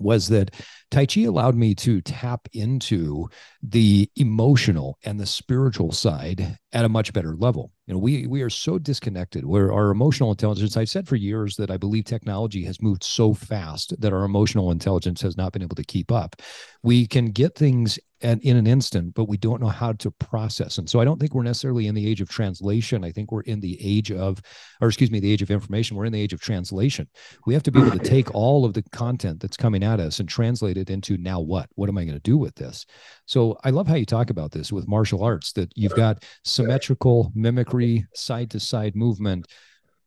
was that Tai Chi allowed me to tap into the emotional and the spiritual side at a much better level. You know, we we are so disconnected where our emotional intelligence, I've said for years that I believe technology has moved so fast that our emotional intelligence has not been able to keep up. We can get things and in an instant, but we don't know how to process. And so I don't think we're necessarily in the age of translation. I think we're in the age of, or excuse me, the age of information. We're in the age of translation. We have to be able to take all of the content that's coming at us and translate it into now what? What am I going to do with this? So I love how you talk about this with martial arts that you've got symmetrical mimicry, side to side movement,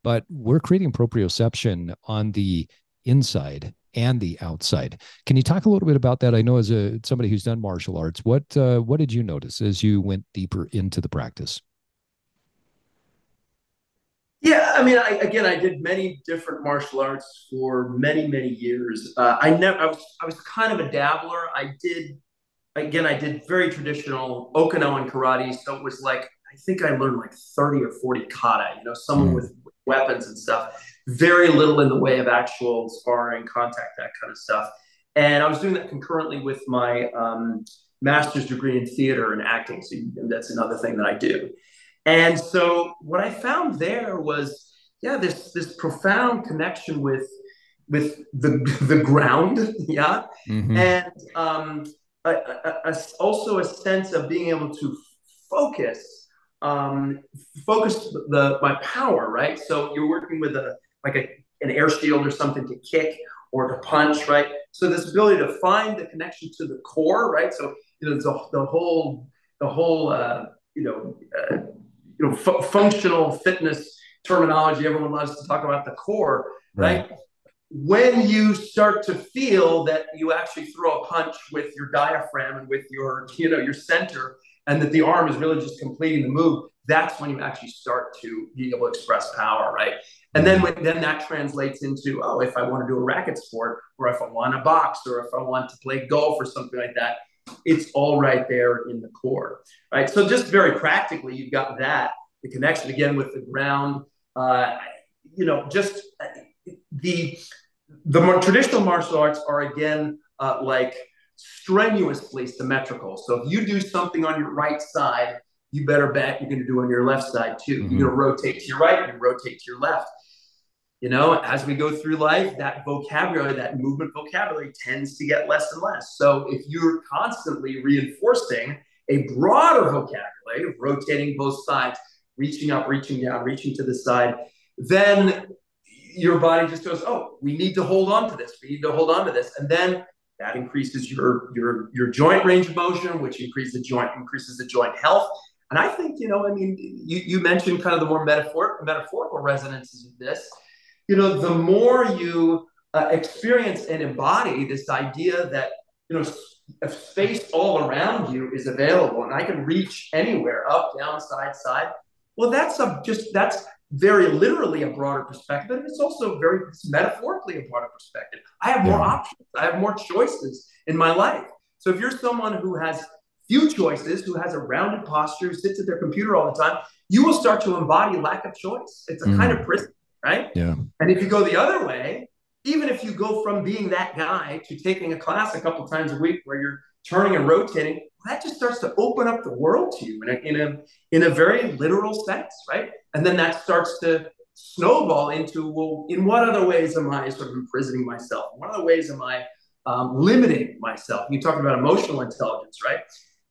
but we're creating proprioception on the inside and the outside. Can you talk a little bit about that? I know as a somebody who's done martial arts, what uh, what did you notice as you went deeper into the practice? Yeah, I mean, I, again, I did many different martial arts for many, many years. Uh, I never, I was, I was kind of a dabbler. I did, again, I did very traditional Okinawan karate. So it was like, I think I learned like 30 or 40 kata, you know, someone mm. with weapons and stuff very little in the way of actual sparring, contact, that kind of stuff. And I was doing that concurrently with my um, master's degree in theater and acting. So that's another thing that I do. And so what I found there was, yeah, this this profound connection with with the the ground, <laughs> yeah, mm-hmm. and um, a, a, a, also a sense of being able to focus um, focus the my power, right? So you're working with a like a, an air shield or something to kick or to punch, right? So this ability to find the connection to the core, right? So you know the, the whole the whole uh, you know uh, you know functional fitness terminology. Everyone loves to talk about the core, right? right? When you start to feel that you actually throw a punch with your diaphragm and with your you know your center, and that the arm is really just completing the move, that's when you actually start to be able to express power, right? And then when, then that translates into oh, if I want to do a racket sport, or if I want to box, or if I want to play golf or something like that, it's all right there in the core, right? So just very practically, you've got that the connection again with the ground. Uh, you know, just uh, the the more traditional martial arts are again uh, like strenuously symmetrical. So if you do something on your right side, you better bet you're going to do on your left side too. Mm-hmm. You're going to rotate to your right and rotate to your left you know, as we go through life, that vocabulary, that movement vocabulary tends to get less and less. So if you're constantly reinforcing a broader vocabulary of rotating both sides, reaching up, reaching down, reaching to the side, then your body just goes, oh, we need to hold on to this. We need to hold on to this. And then that increases your your your joint range of motion, which increases the joint increases the joint health. And I think, you know, I mean, you, you mentioned kind of the more metaphor, metaphorical resonances of this you know, the more you uh, experience and embody this idea that, you know, a space all around you is available and I can reach anywhere, up, down, side, side. Well, that's a, just, that's very literally a broader perspective. And it's also very metaphorically a broader perspective. I have more yeah. options. I have more choices in my life. So if you're someone who has few choices, who has a rounded posture, who sits at their computer all the time, you will start to embody lack of choice. It's a mm. kind of prison right? Yeah. And if you go the other way, even if you go from being that guy to taking a class a couple times a week where you're turning and rotating, that just starts to open up the world to you in a, in a in a very literal sense, right? And then that starts to snowball into well, in what other ways am I sort of imprisoning myself? What other ways am I um, limiting myself? You talked about emotional intelligence, right?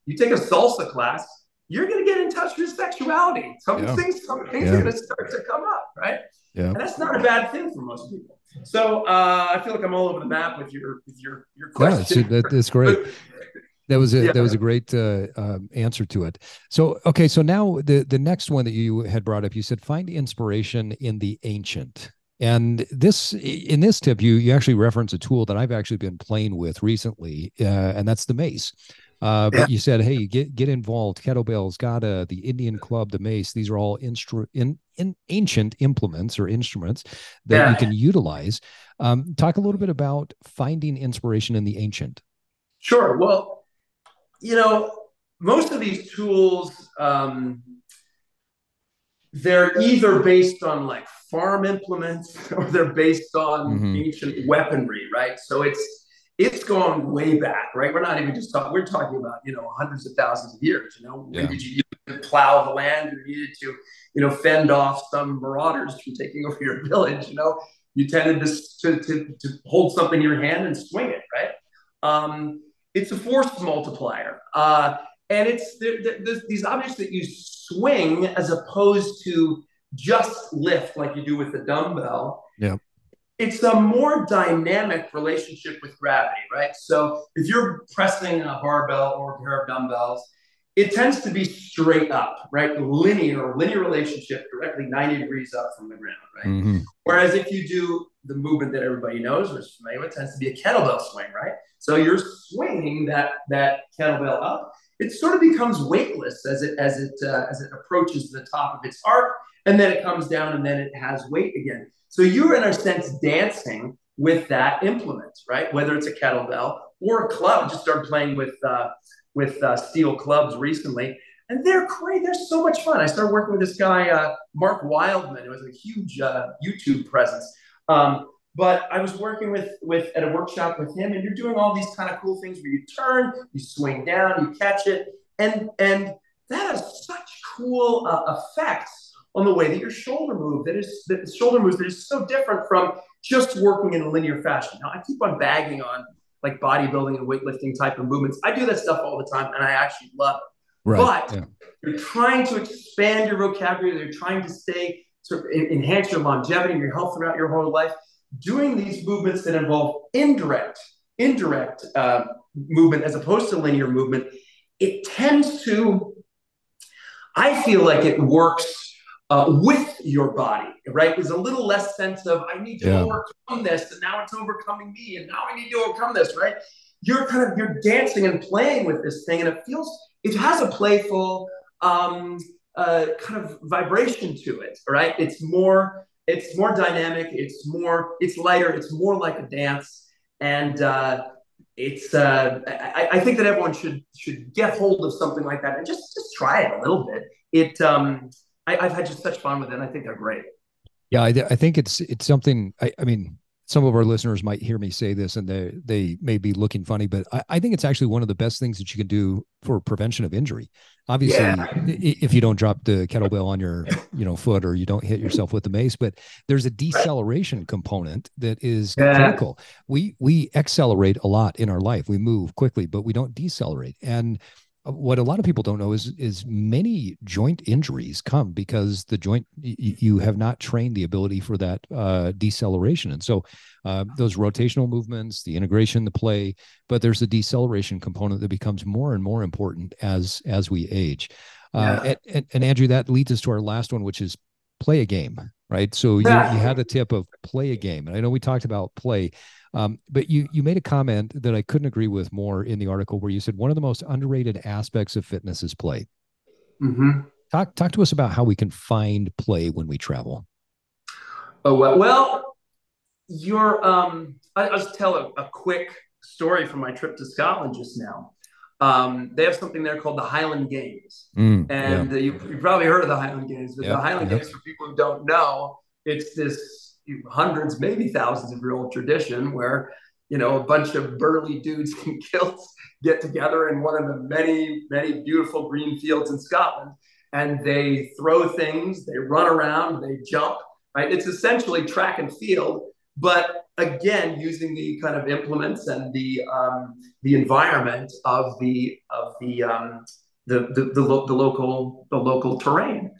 You take a salsa class, you're going to get in touch with sexuality. Some yeah. things, some things yeah. are going to start to come up, right? Yeah. And that's not a bad thing for most people. So uh, I feel like I'm all over the map with your with your your question. Yeah, that, that's great. <laughs> That was a yeah. that was a great uh, um, answer to it. So okay, so now the the next one that you had brought up, you said find inspiration in the ancient. And this in this tip, you you actually reference a tool that I've actually been playing with recently, uh, and that's the mace. Uh, but yeah. you said, hey, get get involved. Kettlebells, gada, the Indian club, the mace. These are all instru- in, in ancient implements or instruments that yeah. you can utilize. Um, talk a little bit about finding inspiration in the ancient. Sure. Well, you know, most of these tools, um, they're either based on like farm implements <laughs> or they're based on mm-hmm. ancient weaponry, right? So it's it's gone way back, right? We're not even just talking, we're talking about, you know, hundreds of thousands of years, you know, yeah. did you plow the land You needed to, you know, fend off some marauders from taking <laughs> over your village, you know, you tended to, to, to, to hold something in your hand and swing it, right? Um, it's a force multiplier. Uh, and it's these objects that you swing as opposed to just lift like you do with the dumbbell. It's a more dynamic relationship with gravity, right? So if you're pressing a barbell or a pair of dumbbells, it tends to be straight up, right? Linear, linear relationship directly 90 degrees up from the ground, right? Mm-hmm. Whereas if you do the movement that everybody knows or is familiar with, tends to be a kettlebell swing, right? So you're swinging that that kettlebell up. It sort of becomes weightless as it as it uh, as it approaches the top of its arc, and then it comes down, and then it has weight again. So you're in a sense dancing with that implement, right? Whether it's a kettlebell or a club. Just started playing with uh, with uh, steel clubs recently, and they're great. They're so much fun. I started working with this guy, uh, Mark Wildman, who has a huge uh, YouTube presence. Um, but I was working with with at a workshop with him, and you're doing all these kind of cool things where you turn, you swing down, you catch it, and and that has such cool uh, effects on the way that your shoulder move that is that the shoulder moves that is so different from just working in a linear fashion. Now I keep on bagging on like bodybuilding and weightlifting type of movements. I do that stuff all the time and I actually love it. Right. But yeah. you're trying to expand your vocabulary, you're trying to stay sort of enhance your longevity and your health throughout your whole life. Doing these movements that involve indirect, indirect uh, movement as opposed to linear movement, it tends to, I feel like it works uh, with your body, right? There's a little less sense of I need to yeah. overcome this, and now it's overcoming me, and now I need to overcome this, right? You're kind of you're dancing and playing with this thing, and it feels it has a playful um, uh, kind of vibration to it, right? It's more it's more dynamic, it's more it's lighter, it's more like a dance, and uh, it's uh, I, I think that everyone should should get hold of something like that and just just try it a little bit. It um, I, have had just such fun with it. I think they're great. Yeah, I, I think it's it's something. I, I, mean, some of our listeners might hear me say this, and they they may be looking funny, but I, I think it's actually one of the best things that you can do for prevention of injury. Obviously, yeah. if you don't drop the kettlebell on your you know foot or you don't hit yourself with the mace, but there's a deceleration component that is yeah. critical. We we accelerate a lot in our life. We move quickly, but we don't decelerate, and what a lot of people don't know is is many joint injuries come because the joint you have not trained the ability for that uh, deceleration and so uh, those rotational movements the integration the play but there's a deceleration component that becomes more and more important as as we age uh, yeah. and, and, andrew that leads us to our last one which is play a game right so you, you had the tip of play a game and i know we talked about play um, but you you made a comment that I couldn't agree with more in the article where you said one of the most underrated aspects of fitness is play. Mm-hmm. Talk talk to us about how we can find play when we travel. Oh well, well your um, I, will just tell a, a, quick story from my trip to Scotland just now. Um, they have something there called the Highland Games, mm, and yeah. uh, you, have probably heard of the Highland Games. But yep, the Highland yep. Games, for people who don't know, it's this hundreds, maybe thousands of year old tradition where you know a bunch of burly dudes <laughs> in kilts get together in one of the many, many beautiful green fields in Scotland, and they throw things, they run around, they jump. Right? It's essentially track and field, but again using the kind of implements and the um, the environment of the of the um, the, the, the, lo- the local the local terrain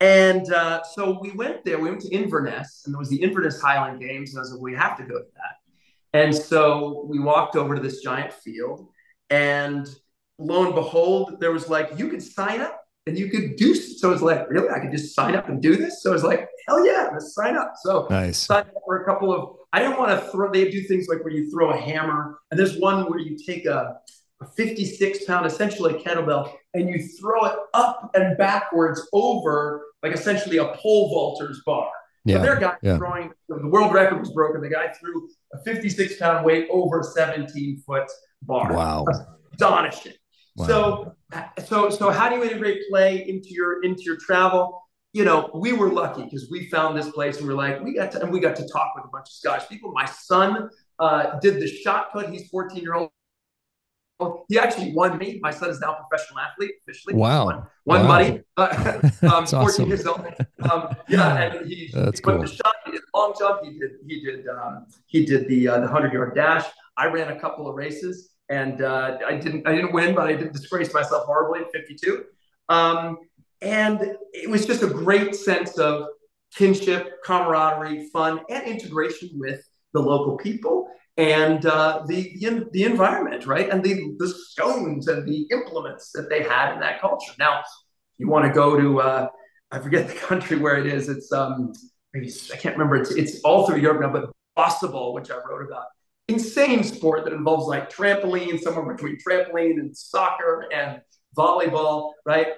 And uh, so we went there. We went to Inverness, and there was the Inverness Highland Games, and I was like, we have to go to that. And so we walked over to this giant field, and lo and behold, there was like you could sign up and you could do. So it's like, really, I could just sign up and do this. So it's like, hell yeah, let's sign up. So nice. Signed up for a couple of. I didn't want to throw. They do things like where you throw a hammer, and there's one where you take a, a 56 pound, essentially a kettlebell, and you throw it up and backwards over like essentially a pole vaulter's bar. Yeah. So their guy yeah. throwing the world record was broken. The guy threw a 56 pound weight over 17 foot bar. Wow. Astonishing. Wow. So so so how do you integrate play into your into your travel? You know, we were lucky because we found this place and we're like, we got to and we got to talk with a bunch of Scottish people. My son uh, did the shot put. He's 14 year old he actually won me. My son is now a professional athlete officially. Wow. Won, won wow. money. <laughs> Uh, <laughs> um, 14 awesome. years old. Um, yeah, and he, <laughs> That's he cool. put the shot. He did long jump. He did. He did. Um, he did the uh, the hundred yard dash. I ran a couple of races, and uh, I didn't. I didn't win, but I did disgrace myself horribly at 52. Um, and it was just a great sense of kinship, camaraderie, fun, and integration with the local people and uh, the, the, the environment, right, and the the stones and the implements that they had in that culture. Now, you want to go to uh, I forget the <laughs> country where it is. It's um maybe I can't remember. It's it's all through Europe now, but Bossaball, which I wrote about, insane sport that involves like trampoline, somewhere between trampoline and soccer and volleyball, right?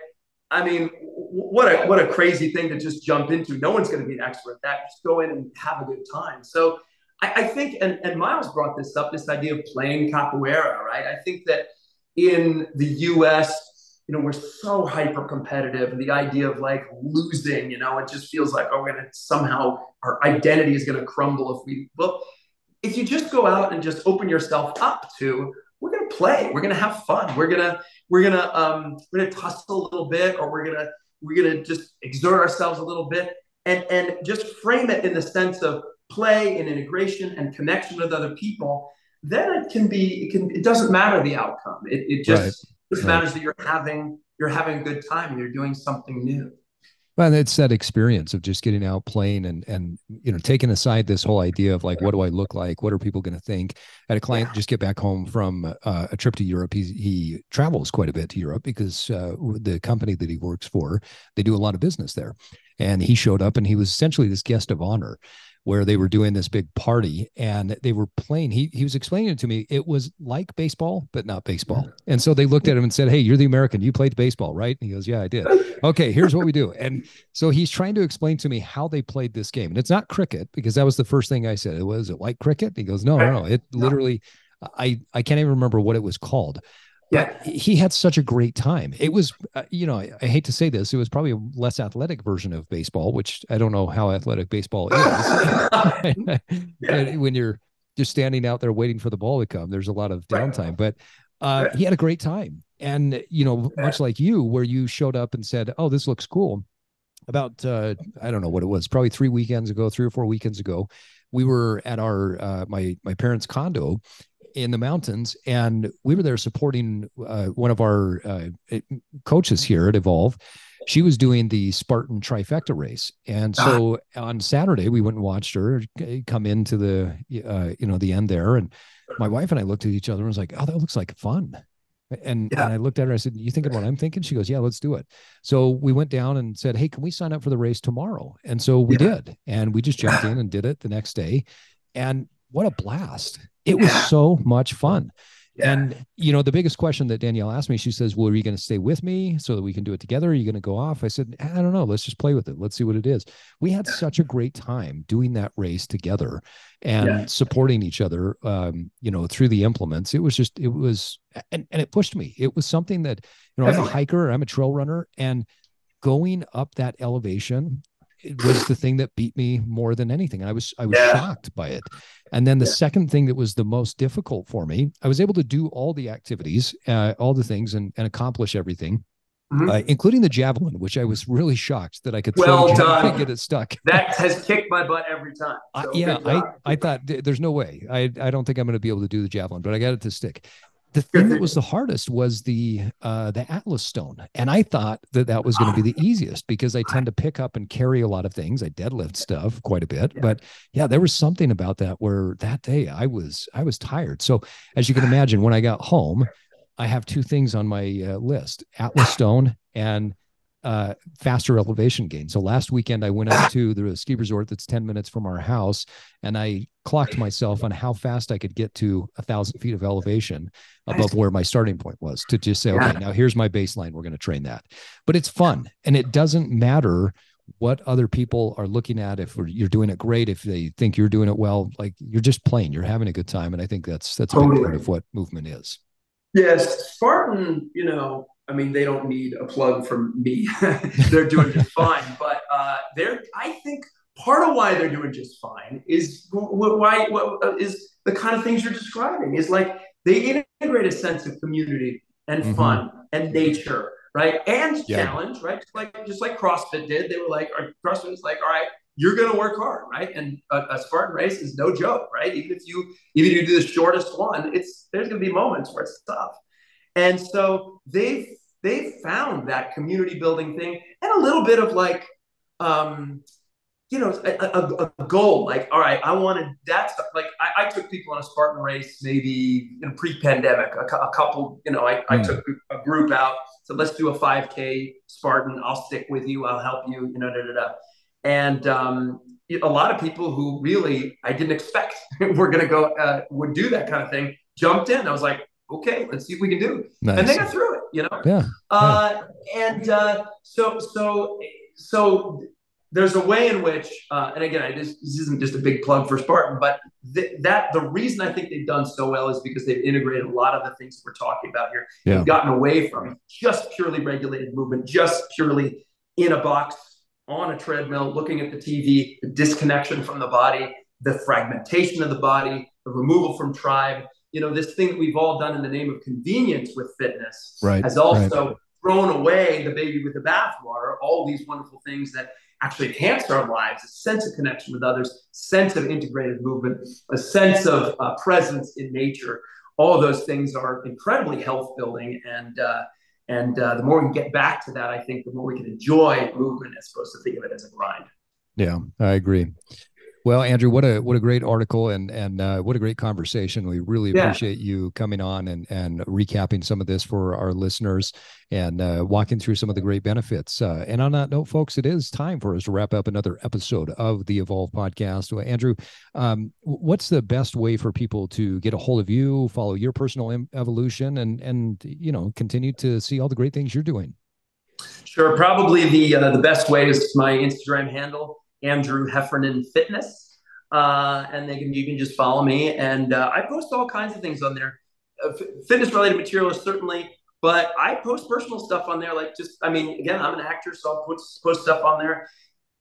I mean, what a what a crazy thing to just jump into. No one's going to be an expert at that. Just go in and have a good time. So I, I think, and, and Miles brought this up, this idea of playing capoeira, right? I think that in the US, you know, we're so hyper competitive, and the idea of like losing, you know, it just feels like, oh, we're gonna somehow our identity is gonna crumble if we well, if you just go out and just open yourself up to we're gonna play, we're gonna have fun, we're gonna we're gonna um we're gonna tussle a little bit, or we're gonna we're gonna just exert ourselves a little bit and and just frame it in the sense of play and integration and connection with other people, then it can be, it can, it doesn't matter the outcome. It, it just, right. just right. matters that you're having, you're having a good time and you're doing something new. Well, it's that experience of just getting out playing and and you know taking aside this whole idea of like what do I look like, what are people going to think? I had a client yeah. just get back home from uh, a trip to Europe. He he travels quite a bit to Europe because uh, the company that he works for they do a lot of business there, and he showed up and he was essentially this guest of honor where they were doing this big party and they were playing. He he was explaining it to me. It was like baseball, but not baseball. And so they looked at him and said, Hey, you're the American. You played baseball, right? And he goes, Yeah, I did. Okay, here's what we do. And so he's trying to explain to me how they played this game. And it's not cricket because that was the first thing I said. It was it like cricket? He goes, No, no, no. It literally I I can't even remember what it was called yeah. He had such a great time. It was uh, you know I, I, hate to say this it was probably a less athletic version of baseball which i don't know how athletic baseball is. <laughs> <laughs> Yeah. when you're just standing out there waiting for the ball to come there's a lot of downtime. Right. but uh, he had a great time. And you know much like you where you showed up and said oh this looks cool. About uh, i don't know what it was probably three weekends ago three or four weekends ago we were at our uh, my my parents condo in the mountains, and we were there supporting uh, one of our uh, coaches here at Evolve. She was doing the Spartan trifecta race, and so ah. on Saturday we went and watched her come into the uh, you know the end there, and my wife and I looked at each other and was like, "Oh, that looks like fun." And, yeah. and I looked at her. I said, "You thinking what I'm thinking?" She goes, "Yeah, let's do it." So we went down and said, "Hey, can we sign up for the race tomorrow?" And so we yeah. did, and we just jumped in and did it the next day. And what a blast! It was so much fun. Yeah. And you know, the biggest question that Danielle asked me, she says, "Well, are you going to stay with me so that we can do it together? Are you going to go off?" I said, "I don't know. Let's just play with it. Let's see what it is." We had yeah. such a great time doing that race together and yeah. supporting each other. Um, you know, through the implements. It was just, it was, and and it pushed me. It was something that, you know, I'm a hiker, I'm a trail runner, and going up that elevation it was the thing that beat me more than anything. And I was I was yeah. shocked by it. And then the yeah. second thing that was the most difficult for me, I was able to do all the activities, uh, all the things, and, and accomplish everything. Mm-hmm. Uh, including the javelin, which I was really shocked that I could well throw done. and get it stuck. That has kicked my butt every time. So uh, yeah, I, I thought there's no way. I, I don't think I'm going to be able to do the javelin, but I got it to stick. The thing that was the hardest was the uh, the Atlas stone, and I thought that that was going to be the <laughs> easiest because I tend to pick up and carry a lot of things. I deadlift stuff quite a bit, yeah. but yeah, there was something about that where that day I was I was tired. So as you can imagine, when I got home, I have two things on my uh, list: Atlas <laughs> stone and uh, faster elevation gain. So last weekend I went up to the ski resort that's 10 minutes from our house and I clocked myself on how fast I could get to a thousand feet of elevation above where my starting point was to just say, okay, now here's my baseline. We're going to train that. But it's fun and it doesn't matter what other people are looking at. If you're doing it great if they think you're doing it well like you're just playing you're having a good time and i think that's that's a big part of what movement is. Yes spartan you know I mean, they don't need a plug from me. <laughs> they're doing just <laughs> fine. But uh, they're, I think part of why they're doing just fine is why what uh, is the kind of things you're describing is like they integrate a sense of community and mm-hmm. fun and nature, right? And yeah. challenge, right? Just like just like CrossFit did. They were like, CrossFit was like, all right, you're going to work hard, right? And a, a, Spartan race is no joke, right? Even if you even if you do the shortest one, it's there's going to be moments where it's tough. And so they've they've found that community building thing and a little bit of like, um, you know, a, a, a goal. Like, all right, I wanted that stuff. Like, I, I, took people on a Spartan race maybe in pre-pandemic. A, a couple, you know, I, mm. I hmm. took a group out. So let's do a 5K Spartan. I'll stick with you. I'll help you. You know, da da da. And um, a lot of people who really I didn't expect <laughs> were going to go uh, would do that kind of thing jumped in. I was like, okay, let's see what we can do. Nice. And they got through it, you know? Yeah. Uh, And uh, so, so, so there's a way in which, uh, and again, I just, this isn't just a big plug for Spartan, but th- that the reason I think they've done so well is because they've integrated a lot of the things we're talking about here. Yeah. They've gotten away from just purely regulated movement, just purely in a box on a treadmill, looking at the TV, the disconnection from the body, the fragmentation of the body, the removal from tribe, you know, this thing that we've all done in the name of convenience with fitness right, has also right. thrown away the baby with the bathwater, all these wonderful things that actually enhance our lives, a sense of connection with others, sense of integrated movement, a sense of uh, presence in nature. All of those things are incredibly health building. And, uh, and uh, the more we can get back to that, I think the more we can enjoy movement as opposed to think of it as a grind. Yeah, I agree. Well, Andrew, what a what a great article and and uh, what a great conversation. We really yeah. appreciate you coming on and and recapping some of this for our listeners and uh, walking through some of the great benefits. Uh, and on that note, folks, it is time for us to wrap up another episode of the Evolve podcast. Well, Andrew, um, what's the best way for people to get a hold of you, follow your personal evolution, and and you know continue to see all the great things you're doing? Sure. Probably the uh, the best way is my Instagram handle Andrew Heffernan Fitness. Uh, and they can you can just follow me, and uh, I post all kinds of things on there, uh, fitness related materials certainly, but I post personal stuff on there. Like just, I mean, again, I'm an actor, so I'll put, post stuff on there,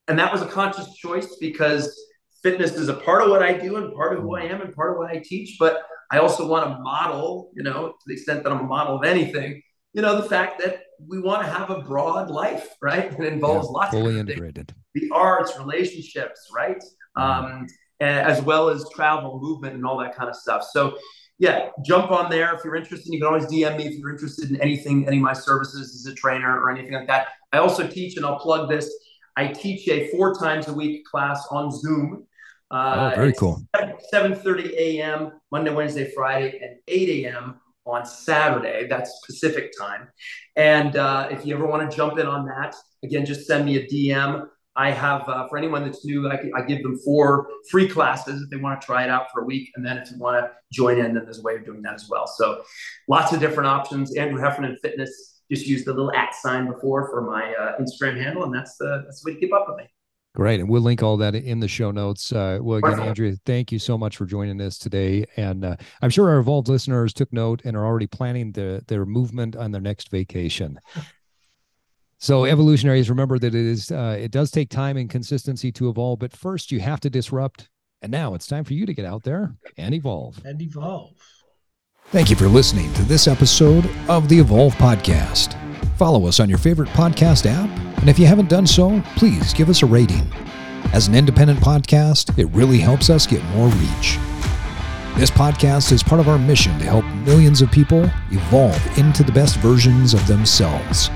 and that was a conscious choice because fitness is a part of what I do and part of who I am and part of what I teach. But I also want to model, you know, to the extent that I'm a model of anything, you know, the fact that we want to have a broad life, right? <laughs> It involves yeah, lots fully of integrated. The arts, relationships, right? Um, as well as travel, movement, and all that kind of stuff. So, yeah, jump on there if you're interested. You can always DM me if you're interested in anything, any of my services as a trainer or anything like that. I also teach, and I'll plug this. I teach a four times a week class on Zoom. Uh, oh, very cool. 7 30 a.m. Monday, Wednesday, Friday, and 8 a.m on Saturday. That's Pacific time. And uh, if you ever want to jump in on that, again, just send me a DM. I have, uh, for anyone that's new, I, I, give them four free classes if they want to try it out for a week. And then if you want to join in, then there's a way of doing that as well. So lots of different options. Andrew Heffernan Fitness, just used the little at sign before for my uh, Instagram handle. And that's the, that's the way to keep up with me. Great. And we'll link all that in the show notes. Uh, well, again, Andrew, thank you so much for joining us today. And uh, I'm sure our Evolved listeners took note and are already planning the, their movement on their next vacation. So, evolutionaries, remember that it is uh, it does take time and consistency to evolve, but first you have to disrupt. And now it's time for you to get out there and evolve. And evolve. Thank you for listening to this episode of the Evolve Podcast. Follow us on your favorite podcast app, and if you haven't done so, please give us a rating. As an independent podcast, it really helps us get more reach. This podcast is part of our mission to help millions of people evolve into the best versions of themselves.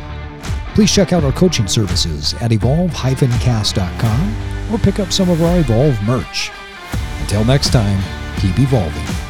Please check out our coaching services at evolve-cast.com or pick up some of our Evolve merch. Until next time, keep evolving.